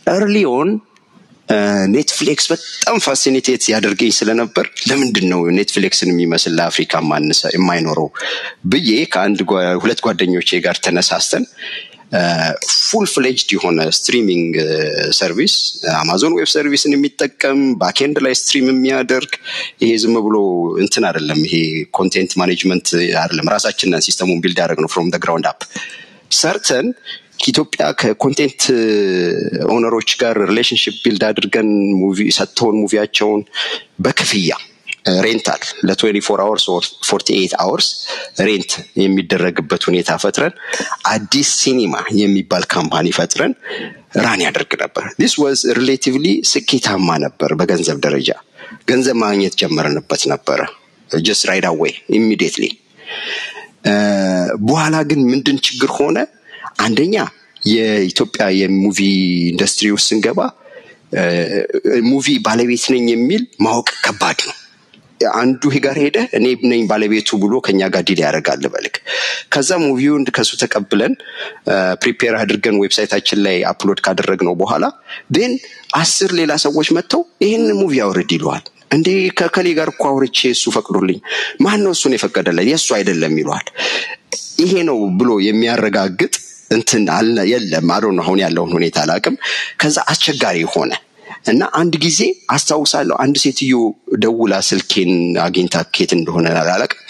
on ኔትፍሊክስ በጣም fascinated ያደርገኝ ስለነበር ለምንድን ነው ኔትፍሊክስን የሚመስል ለአፍሪካ የማይኖረው ብዬ ከአንድ ሁለት ጓደኞቼ ጋር ተነሳስተን full fledged የሆነ streaming service Amazon Web Service ን የሚጠቀም backend ላይ stream የሚያደርግ ይሄ ዝም ብሎ እንትን አይደለም። ይሄ content management አይደለም። ራሳችንን system ኡን build ያደረግ ነው from ground up ሰርተን ኢትዮጵያ ከ content owner ኦች ጋር relationship build አድርገን movie ሰጥተውን movie ያቸውን በክፍያ rental ለ24 hours or 48 hours rent የሚደረግበት ሁኔታ ፈጥረን አዲስ ሲኒማ የሚባል company ፈጥረን run ያደርግ ነበር። this was relatively ስኬታማ ነበር። በገንዘብ ደረጃ ገንዘብ ማግኘት ጀመረንበት ነበረ just right away immediately። በኋላ ግን ምንድን ችግር ሆነ? አንደኛ የኢትዮጵያ የ movie ኢንዱስትሪ ውስጥ ስንገባ movie ባለቤት ነኝ የሚል ማወቅ ከባድ ነው። አንዱ ጋር ሄደ እኔ ነኝ ባለቤቱ ብሎ ከኛ ጋር deal ያደርጋል በልክ ከዛ movie ውን ከሱ ተቀብለን prepare አድርገን website ኣችን ላይ upload ካደረግነው በኋላ ን አስር ሌላ ሰዎች መጥተው ይህን movie አውርድ ይለዋል። እንዴ ከከሌ ጋር እኮ አውርቼ እሱ ፈቅዶልኝ ማን ነው እሱን የፈቀደለን የእሱ አይደለም ይለዋል። ይሄ ነው ብሎ የሚያረጋግጥ እንትን አለ የለም። አዶ አሁን ያለውን ሁኔታ አላቅም። ከዛ አስቸጋሪ ሆነ እና አንድ ጊዜ አስታውሳለሁ አንድ ሴትዮ ደውላ ስልኬን አግኝታ ኬት እንደሆነ አላቅም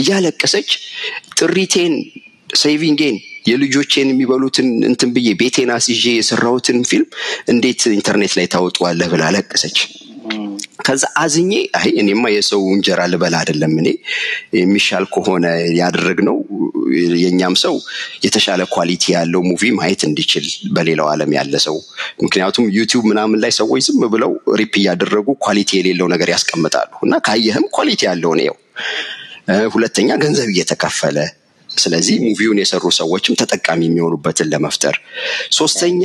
እያለቀሰች ጥሪቴን saving ኤን የልጆቼን የሚበሉትን እንትን ብዬ ቤቴን አስይዤ የሰራሁትን ፊልም እንዴት ኢንተርኔት ላይ ታወጧለህ ብላ አለቀሰች። ከዛ አዝኜ አይ እኔማ የሰው እንጀራ ልበላ አይደለም እኔ። የሚሻል ከሆነ ያደረግነው የእኛም ሰው የተሻለ quality ያለው movie ማየት እንዲችል በሌላው ዓለም ያለ ሰው። ምክንያቱም ዩቲዩብ ምናምን ላይ ሰዎች ዝም ብለው rip እያደረጉ quality የሌለው ነገር ያስቀምጣሉ። እና ካየህም quality ያለው ነው። ሁለተኛ ገንዘብ እየተከፈለ ስለዚህ movie ውን የሰሩ ሰዎችም ተጠቃሚ የሚሆኑበትን ለመፍጠር። ሶስተኛ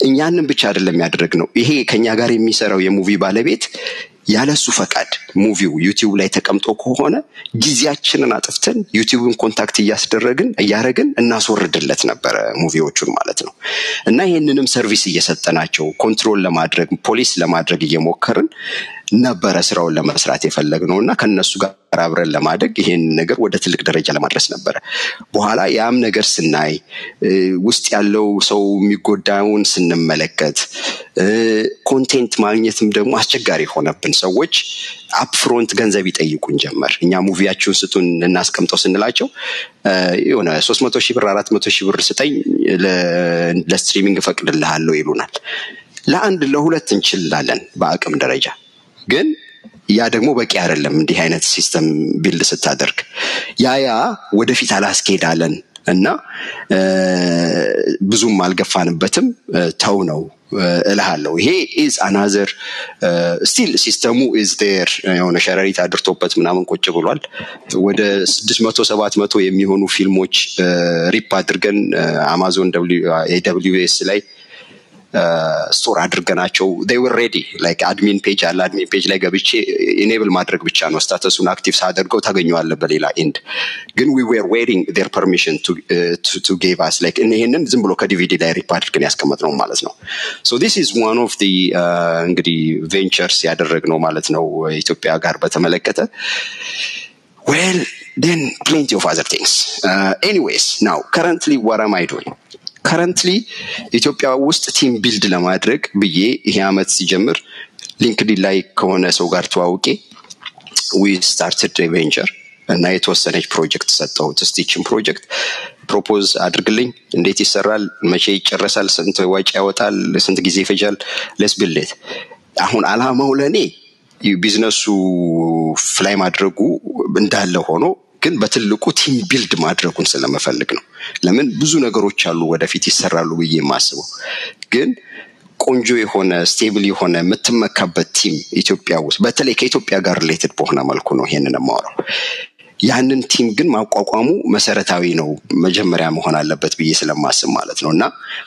እኛንን ብቻ አይደለም ያደረግ ነው። ይሄ ከኛ ጋር የሚሰራው የ movie ባለቤት ያለሱ ፈቃድ movie ው ዩቲዩብ ላይ ተቀምጦ ከሆነ ጊዜያችንን አጥፍተን YouTube ን contact እያስደረግን እያደረግን እናስወርድለት ነበረ movie ዎቹን ማለት ነው። እና ይህንንም service እየሰጠናቸው control ለማድረግ police ለማድረግ እየሞከርን ነበረ ስራውን ለመስራት የፈለግነው እና ከነሱ ጋር አብረን ለማደግ ይሄን ነገር ወደ ትልቅ ደረጃ ለማድረስ ነበረ። በኋላ ያም ነገር ስናይ ውስጥ ያለው ሰው የሚጎዳውን ስንመለከት content ማግኘትም ደግሞ አስቸጋሪ ሆነብን። ሰዎች upfront ገንዘብ ይጠይቁን ጀመር። እኛ movie ያችሁን ስጡን እናስቀምጠው ስንላቸው የሆነ ሶስት መቶ ሺህ ብር አራት መቶ ሺህ ብር ስጠኝ ለ streaming እፈቅድልሃለሁ ይሉናል። ለአንድ ለሁለት እንችላለን በአቅም ደረጃ ግን ያ ደግሞ በቂ አይደለም። እንዲህ አይነት system build ስታደርግ ያ ያ ወደፊት አላስኬዳለን እና ብዙም አልገፋንበትም ተውነው እልሃለሁ። ይሄ is another still system ኡ is there የሆነ ሸረሪት አድርቶበት ምናምን ቁጭ ብሏል። ወደ ስድስት መቶ ሰባት መቶ የሚሆኑ ፊልሞች rip አድርገን Amazon S ላይ store አድርገናቸው were ready like admin page አለ admin page ላይ ገብቼ enable ማድረግ ብቻ ነው status ኡን active ሳደርገው ታገኘዋለህ በሌላ end ግን permission to, uh, to, to give us like ይሄንን ዝም ብሎ ከዲቪዲ ላይ rip አድርገን ያስቀመጥነው ማለት ነው this is one of the uh, እንግዲህ ventures ያደረግነው ማለት ነው ኢትዮጵያ ጋር በተመለከተ well then plenty of other things uh, anyways now currently what currently ኢትዮጵያ ውስጥ team build ለማድረግ ብዬ ይሄ አመት ሲጀምር LinkedIn ላይ ከሆነ ሰው ጋር ተዋውቄ we started venture እና የተወሰነች ፕሮጀክት ሰጠሁት። ስቲችን ፕሮጀክት propose አድርግልኝ፣ እንዴት ይሰራል፣ መቼ ይጨረሳል፣ ስንት ወጪ ያወጣል፣ ስንት ጊዜ ይፈጃል፣ let's build it አሁን አላማው ለእኔ business ኡ fly ማድረጉ እንዳለ ሆኖ ግን በትልቁ team build ማድረጉን ስለመፈልግ ነው። ለምን ብዙ ነገሮች አሉ ወደፊት ይሰራሉ ብዬ የማስበው ግን ቆንጆ የሆነ stable የሆነ የምትመካበት team ኢትዮጵያ ውስጥ በተለይ ከኢትዮጵያ ጋር related በሆነ መልኩ ነው ይሄንን የማወራው። ያንን team ግን ማቋቋሙ መሰረታዊ ነው፣ መጀመሪያ መሆን አለበት ብዬ ስለማስብ ማለት ነው። እና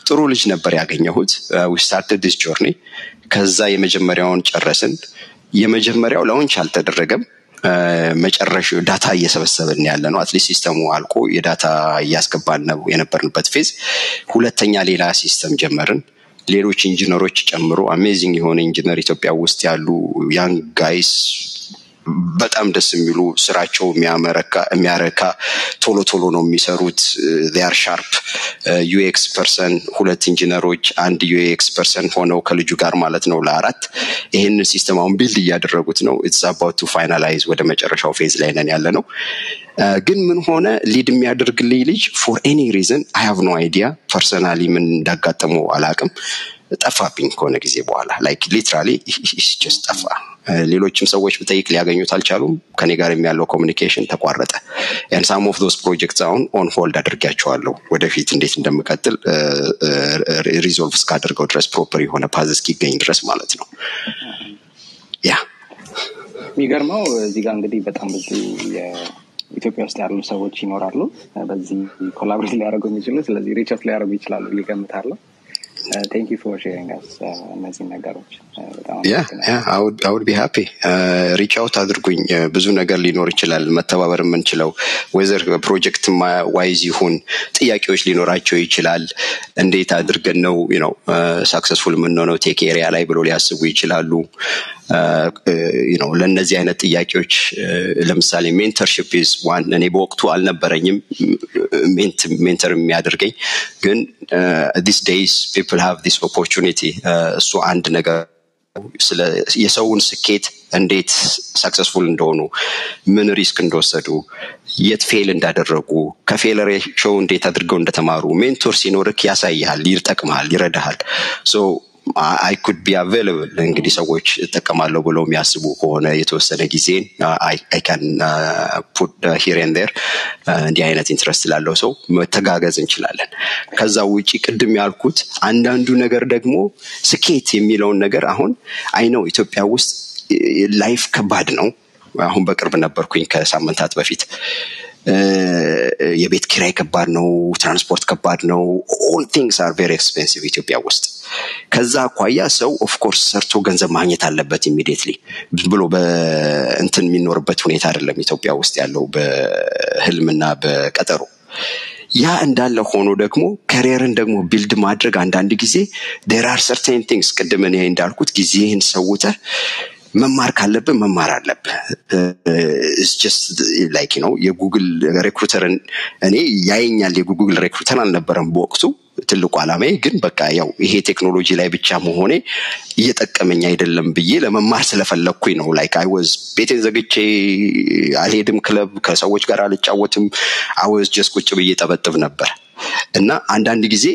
ጥሩ ልጅ ነበር ያገኘሁት። we started this journey። ከዛ የመጀመሪያውን ጨረስን። የመጀመሪያው launch አልተደረገም። መጨረሻ data እየሰበሰብን ያለ ነው። at least system ኡ አልቆ የ data እያስገባን ነው የነበርንበት phase። ሁለተኛ ሌላ system ጀመርን። ሌሎች ኢንጂነሮች ጨምሮ amazing የሆነ ኢንጂነር ኢትዮጵያ ውስጥ ያሉ young guys በጣም ደስ የሚሉ ስራቸው የሚያረካ ቶሎ ቶሎ ነው የሚሰሩት። ር sharp UX person ሁለት ኢንጂነሮች አንድ UX person ሆነው ከልጁ ጋር ማለት ነው ለአራት ይህንን system አሁን build እያደረጉት ነው። it's about to finalize ወደ መጨረሻው phase ላይ ነን ያለ ነው ግን ምን ሆነ? lead የሚያደርግልኝ ልጅ for any reason I have no idea personally ምን እንዳጋጠመው አላቅም ጠፋብኝ ከሆነ ጊዜ በኋላ. like literally ጠፋ ሌሎችም ሰዎች ብጠይቅ ሊያገኙት አልቻሉም። ከኔ ጋር ያለው communication ተቋረጠ። ያ and some of those project አሁን on hold አድርጊያቸዋለሁ ወደፊት እንዴት እንደምቀጥል resolve እስካደርገው ድረስ proper የሆነ path እስኪገኝ ድረስ ማለት ነው። ያ የሚገርመው እዚህ ጋር እንግዲህ በጣም ብዙ ኢትዮጵያ ውስጥ ያሉ ሰዎች ይኖራሉ። በዚህ collaborate ሊያደርጉ የሚችሉ ስለዚህ reach out ሊያደርጉ ይችላሉ እገምታለሁ sharing us እነዚህን ነገሮች. I would be happy reach out አድርጉኝ. ብዙ ነገር ሊኖር ይችላል። መተባበር የምንችለው whether project wise ይሁን ጥያቄዎች ሊኖራቸው ይችላል። እንዴት አድርገን ነው ነው successful የምንሆነው? tech area ላይ ብሎ ሊያስቡ ይችላሉ ለእነዚህ አይነት ጥያቄዎች ለምሳሌ mentorship is one እኔ በወቅቱ አልነበረኝም mentor የሚያደርገኝ ግን these days people have this opportunity እሱ አንድ ነገር የሰውን ስኬት እንዴት successful እንደሆኑ ምን risk እንደወሰዱ የት fail እንዳደረጉ ከ failure አቸው እንዴት አድርገው እንደተማሩ mentor ሲኖርክ ያሳይሃል ይጠቅመሃል ይረዳሃል I could be available እንግዲህ ሰዎች እጠቀማለሁ ብለው የሚያስቡ ከሆነ የተወሰነ ጊዜን I can put here and there እንዲህ አይነት interest ላለው ሰው መተጋገዝ እንችላለን. ከዛ ውጪ ቅድም ያልኩት አንዳንዱ ነገር ደግሞ ስኬት የሚለውን ነገር አሁን I know ኢትዮጵያ ውስጥ life ከባድ ነው። አሁን በቅርብ ነበርኩኝ ከሳምንታት በፊት። የቤት ኪራይ ከባድ ነው ትራንስፖርት ከባድ ነው all things are very expensive ኢትዮጵያ ውስጥ ከዛ አኳያ ሰው of course ሰርቶ ገንዘብ ማግኘት አለበት immediately ብሎ በእንትን የሚኖርበት ሁኔታ አይደለም ኢትዮጵያ ውስጥ ያለው በህልምና በቀጠሮ። ያ እንዳለ ሆኖ ደግሞ career ን ደግሞ build ማድረግ አንዳንድ ጊዜ there are certain things ቅድም እኔ እንዳልኩት ጊዜህን ሰውተህ መማር ካለብን መማር አለብህ። like ነው የ Google recruiter ን እኔ ያየኛል የ Google recruiter አልነበረም በወቅቱ ትልቁ አላማዬ ግን በቃ ያው ይሄ ቴክኖሎጂ ላይ ብቻ መሆኔ እየጠቀመኝ አይደለም ብዬ ለመማር ስለፈለግኩኝ ነው። like I ቤቴን ዘግቼ አልሄድም ክለብ ከሰዎች ጋር አልጫወትም። I was just ቁጭ ብዬ ጠበጥብ ነበር። እና አንዳንድ ጊዜ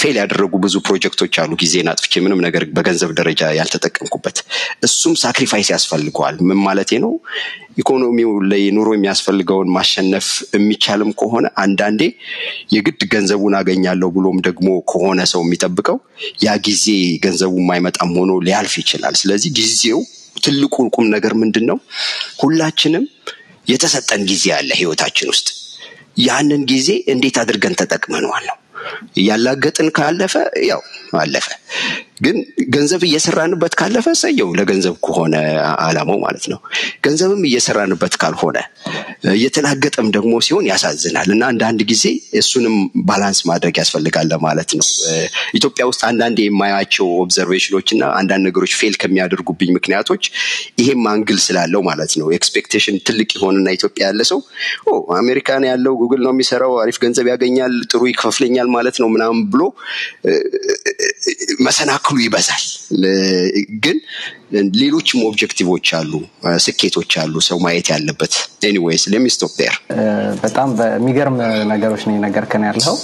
fail ያደረጉ ብዙ ፕሮጀክቶች አሉ። ጊዜን አጥፍቼ ምንም ነገር በገንዘብ ደረጃ ያልተጠቀምኩበት እሱም sacrifice ያስፈልገዋል። ምን ማለቴ ነው? ኢኮኖሚው ላይ ኑሮ የሚያስፈልገውን ማሸነፍ የሚቻልም ከሆነ አንዳንዴ የግድ ገንዘቡን አገኛለሁ ብሎም ደግሞ ከሆነ ሰው የሚጠብቀው ያ ጊዜ ገንዘቡ የማይመጣም ሆኖ ሊያልፍ ይችላል። ስለዚህ ጊዜው ትልቁ ቁም ነገር ምንድን ነው ሁላችንም የተሰጠን ጊዜ አለ ህይወታችን ውስጥ። ያንን ጊዜ እንዴት አድርገን ተጠቅመነዋል ነው እያላገጥን ካለፈ ያው አለፈ ግን ገንዘብ እየሰራንበት ካለፈ ሰየው ለገንዘብ ከሆነ አላማው ማለት ነው። ገንዘብም እየሰራንበት ካልሆነ እየተላገጠም ደግሞ ሲሆን ያሳዝናል። እና አንዳንድ ጊዜ እሱንም balance ማድረግ ያስፈልጋል ለማለት ነው። ኢትዮጵያ ውስጥ አንዳንድ የማያቸው observation ኦች እና አንዳንድ ነገሮች fail ከሚያደርጉብኝ ምክንያቶች ይሄም angle ስላለው ማለት ነው። expectation ትልቅ የሆንና ኢትዮጵያ ያለ ሰው አሜሪካን ያለው ጉግል ነው የሚሰራው አሪፍ ገንዘብ ያገኛል ጥሩ ይከፍለኛል ማለት ነው ምናምን ብሎ መሰናክሉ ይበዛል። ግን ሌሎችም objective ኦች አሉ ስኬቶች አሉ ሰው ማየት ያለበት። anyways let me stop there በጣም በሚገርም ነገሮች ነው የነገርከን ያለው